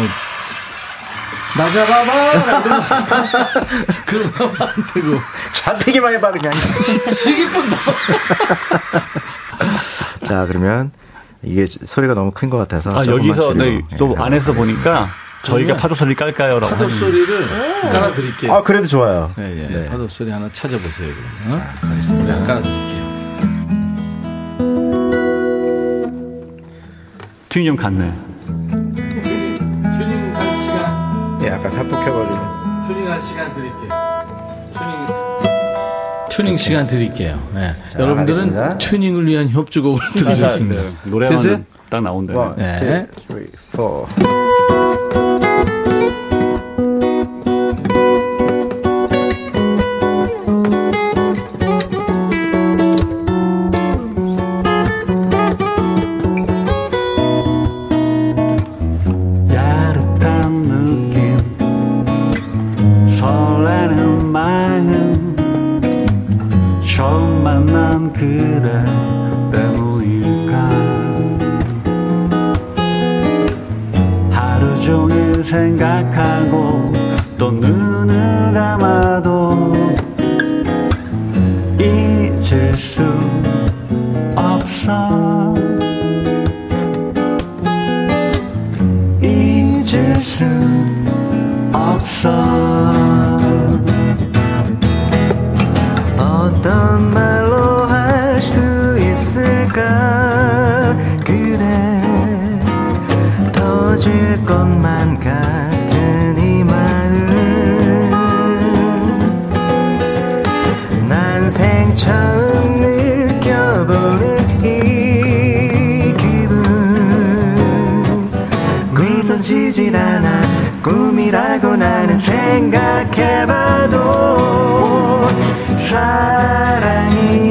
[SPEAKER 1] 나 잡아봐! 그러면 안 되고.
[SPEAKER 10] 좌태기만 해봐 그냥.
[SPEAKER 1] 지기뿐다.
[SPEAKER 10] 자 그러면 이게 소리가 너무 큰 것 같아서
[SPEAKER 9] 아, 여기서. 네, 또
[SPEAKER 10] 예,
[SPEAKER 9] 안에서 보니까 저희가
[SPEAKER 1] 그러면
[SPEAKER 9] 파도 소리 깔까요라고
[SPEAKER 1] 파도 소리를 깔아 드릴게요.
[SPEAKER 10] 아 그래도 좋아요.
[SPEAKER 1] 예, 예.
[SPEAKER 10] 네.
[SPEAKER 1] 파도 소리 하나 찾아보세요. 그러면. 어? 알겠습니다. 우리 깔아 드릴게요.
[SPEAKER 9] 튜닝 좀 같네.
[SPEAKER 1] 튜닝할 시간,
[SPEAKER 10] 예, 약간 합독해가지고.
[SPEAKER 1] 튜닝 할 시간 드릴게요. 튜닝, 시간 드릴게요. 예.
[SPEAKER 10] 자,
[SPEAKER 1] 여러분들은
[SPEAKER 10] 하겠습니다.
[SPEAKER 1] 튜닝을 위한 협주곡을 들으셨습니다.
[SPEAKER 9] 네, 노래만? 딱 나온다.
[SPEAKER 10] One,
[SPEAKER 1] 네.
[SPEAKER 10] two, three, four.
[SPEAKER 9] 야릇한 느낌 설레는 만난 그대 때문일까? 하루 종일 생각하고 또 눈을 감아도 잊을 수 없어. 잊을 수 없어
[SPEAKER 7] 것만 같은 이 마음. 난 생 처음 느껴보는 이 기분. 믿어지질 않아 꿈이라고 나는 생각해봐도 사랑이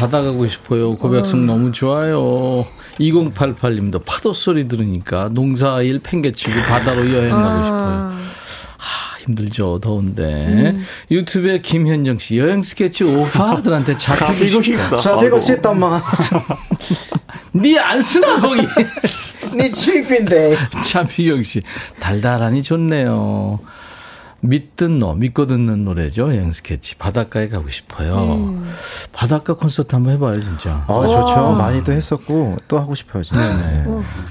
[SPEAKER 1] 바다 가고 싶어요. 고백성 너무 좋아요. 2088님도 파도 소리 들으니까 농사일 팽개치고 바다로 여행 가고 싶어요. 아, 힘들죠. 더운데. 유튜브에 김현정 씨, 여행 스케치 오빠들한테 잡히고 싶다.
[SPEAKER 10] 잡히고 싶다, 엄마.
[SPEAKER 1] 니안 쓰나, 거기.
[SPEAKER 10] 네 취입인데.
[SPEAKER 1] 차미경 씨, 달달하니 좋네요. 믿든 너, 믿고 듣는 노래죠. 여행 스케치. 바닷가에 가고 싶어요. 바닷가 콘서트 한번 해봐요, 진짜.
[SPEAKER 10] 아, 좋죠. 많이도 했었고, 또 하고 싶어요, 진짜. 네.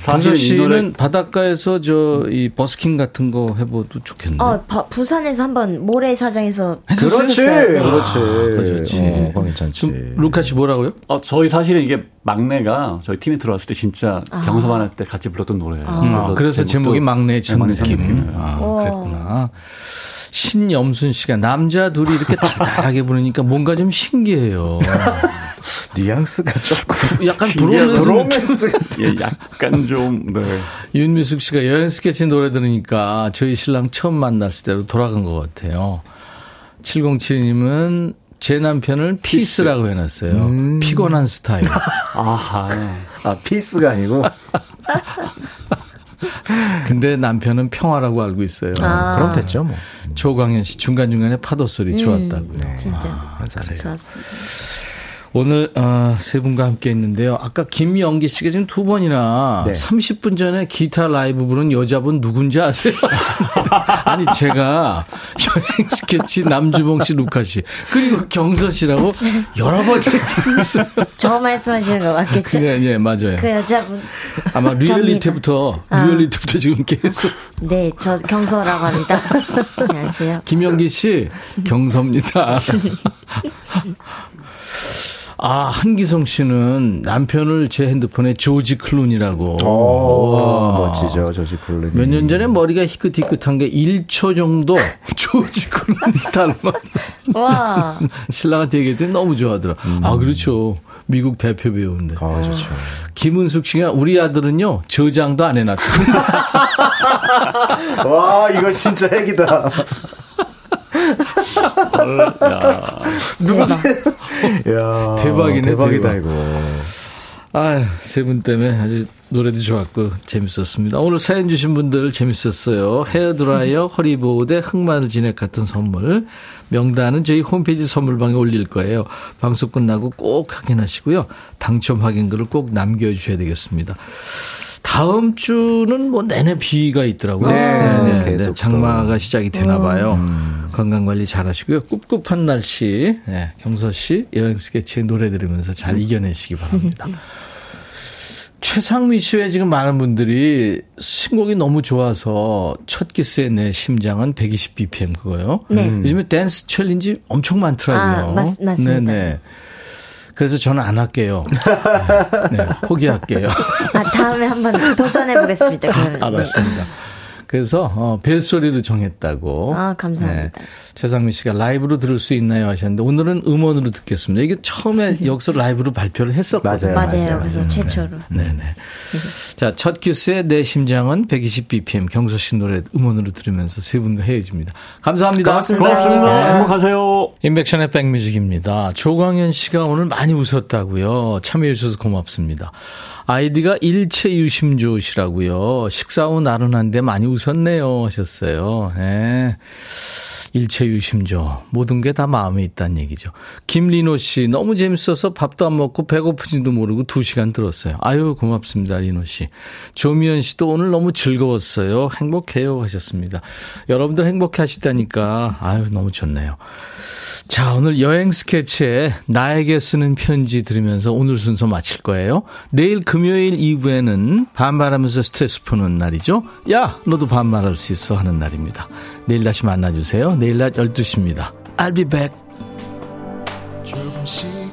[SPEAKER 1] 강서
[SPEAKER 9] 사실 이
[SPEAKER 1] 씨는
[SPEAKER 9] 노래
[SPEAKER 1] 바닷가에서 저 이 버스킹 같은 거 해봐도 좋겠네.
[SPEAKER 8] 어, 바- 부산에서 한번 모래사장에서
[SPEAKER 10] 그렇지.
[SPEAKER 8] 네.
[SPEAKER 10] 그렇지.
[SPEAKER 1] 아, 좋지.
[SPEAKER 10] 어, 그거 괜찮지.
[SPEAKER 1] 좀 루카 씨 뭐라고요?
[SPEAKER 9] 어, 저희 사실은 이게 막내가 저희 팀에 들어왔을 때 진짜 경서만 할 때 같이 불렀던 노래예요.
[SPEAKER 1] 아, 그래서,
[SPEAKER 9] 제목도
[SPEAKER 1] 제목이 막내 천
[SPEAKER 9] 네, 천
[SPEAKER 1] 느낌.
[SPEAKER 9] 느낌이에요.
[SPEAKER 1] 아. 그랬구나. 신염순 씨가 남자 둘이 이렇게 달달하게 부르니까 뭔가 좀 신기해요.
[SPEAKER 10] 뉘앙스가 조금.
[SPEAKER 1] 약간 브로맨스.
[SPEAKER 9] 예, 약간 좀 네.
[SPEAKER 1] 윤미숙 씨가 여행 스케치 노래 들으니까 저희 신랑 처음 만났을 때로 돌아간 것 같아요. 707님은 제 남편을 피스라고 해놨어요. 피곤한 스타일.
[SPEAKER 9] 아하.
[SPEAKER 10] 아, 피스가 아니고.
[SPEAKER 1] 근데 남편은 평화라고 알고 있어요.
[SPEAKER 8] 아.
[SPEAKER 10] 그럼 됐죠, 뭐.
[SPEAKER 1] 조광현 씨 중간중간에 파도 소리 좋았다고요.
[SPEAKER 8] 진짜
[SPEAKER 10] 잘해요.
[SPEAKER 8] 좋았습니다.
[SPEAKER 1] 오늘 어, 세 분과 함께 했는데요. 아까 김영기 씨가 지금 두 번이나
[SPEAKER 10] 네.
[SPEAKER 1] 30분 전에 기타 라이브 부른 여자분 누군지 아세요? 아니 제가 여행 스케치 남주봉 씨, 루카 씨 그리고 경서 씨라고 여러 번 얘기했어요.
[SPEAKER 8] 저 말씀하시는 거 맞겠죠?
[SPEAKER 1] 그냥 예 맞아요.
[SPEAKER 8] 그 여자분.
[SPEAKER 1] 아마
[SPEAKER 8] 접니다.
[SPEAKER 1] 리얼리티부터
[SPEAKER 8] 아.
[SPEAKER 1] 리얼리티부터 지금 계속
[SPEAKER 8] 네, 저 경서라고 합니다. 안녕하세요.
[SPEAKER 1] 김영기 씨 경서입니다. 아, 한기성 씨는 남편을 제 핸드폰에 조지 클루니라고.
[SPEAKER 10] 오,
[SPEAKER 1] 와.
[SPEAKER 10] 멋지죠, 저지 콜린.
[SPEAKER 1] 몇년 전에 머리가 희끗희끗한 게 1초 정도 조지 클루니 닮았어.
[SPEAKER 8] 와.
[SPEAKER 1] 신랑한테 얘기했더니 너무 좋아하더라. 아, 그렇죠. 미국 대표 배우인데.
[SPEAKER 10] 아, 좋죠.
[SPEAKER 1] 김은숙 씨가 우리 아들은요, 저장도 안 해놨고.
[SPEAKER 10] 와, 이거 진짜 핵이다.
[SPEAKER 9] 야.
[SPEAKER 10] 누구세요? 야,
[SPEAKER 1] 대박이네,
[SPEAKER 10] 대박이다,
[SPEAKER 1] 대박.
[SPEAKER 10] 이거.
[SPEAKER 1] 아, 세 분 때문에 아주 노래도 좋았고 재밌었습니다. 오늘 사연 주신 분들 재밌었어요. 헤어드라이어, 허리보호대, 흑마늘 진액 같은 선물. 명단은 저희 홈페이지 선물방에 올릴 거예요. 방송 끝나고 꼭 확인하시고요. 당첨 확인글을 꼭 남겨주셔야 되겠습니다. 다음 주는 뭐 내내 비가 있더라고요.
[SPEAKER 10] 네, 계속 또.
[SPEAKER 1] 장마가 시작이 되나 봐요. 건강 관리 잘 하시고요. 꿉꿉한 날씨, 네, 경서 씨 여행 스케치 노래 들으면서 잘 이겨내시기 바랍니다. 최상미 씨의 지금 많은 분들이 신곡이 너무 좋아서 첫 키스의 내 심장은 120bpm 그거요.
[SPEAKER 8] 네.
[SPEAKER 1] 요즘에 댄스 challenge 엄청 많더라고요.
[SPEAKER 8] 아, 맞- 맞습니다.
[SPEAKER 1] 네네. 그래서 저는 안 할게요. 네, 네, 포기할게요.
[SPEAKER 8] 아, 다음에 한번 도전해 보겠습니다. 그러면.
[SPEAKER 1] 알았습니다. 그래서 어, 벨소리로 정했다고.
[SPEAKER 8] 아, 감사합니다.
[SPEAKER 1] 네. 최상민 씨가 라이브로 들을 수 있나요 하셨는데 오늘은 음원으로 듣겠습니다. 이게 처음에 여기서 라이브로 발표를 했었거든요.
[SPEAKER 10] 맞아요,
[SPEAKER 8] 맞아요.
[SPEAKER 10] 맞아요.
[SPEAKER 8] 그래서 최초로.
[SPEAKER 1] 네네. 자, 첫 키스의 내 심장은 120bpm 경서 씨 노래 음원으로 들으면서 세 분과 헤어집니다. 감사합니다.
[SPEAKER 10] 고맙습니다.
[SPEAKER 9] 고맙습니다. 행복하세요.
[SPEAKER 1] 인백션의 백뮤직입니다. 조광현 씨가 오늘 많이 웃었다고요. 참여해 주셔서 고맙습니다. 아이디가 일체유심조 씨라고요. 식사 후 나른한데 많이 웃었네요 하셨어요. 네. 일체유심조. 모든 게 다 마음에 있다는 얘기죠. 김리노 씨, 너무 재밌어서 밥도 안 먹고 배고픈지도 모르고 두 시간 들었어요. 아유, 고맙습니다, 리노 씨. 조미연 씨도 오늘 너무 즐거웠어요. 행복해요 하셨습니다. 여러분들 행복해 하시다니까, 아유, 너무 좋네요. 자, 오늘 여행 스케치에 나에게 쓰는 편지 들으면서 오늘 순서 마칠 거예요. 내일 금요일 2부에는 반말하면서 스트레스 푸는 날이죠. 야, 너도 반말할 수 있어 하는 날입니다. 내일 다시 만나주세요. 내일 낮 12시입니다. I'll be back.
[SPEAKER 5] 조금씩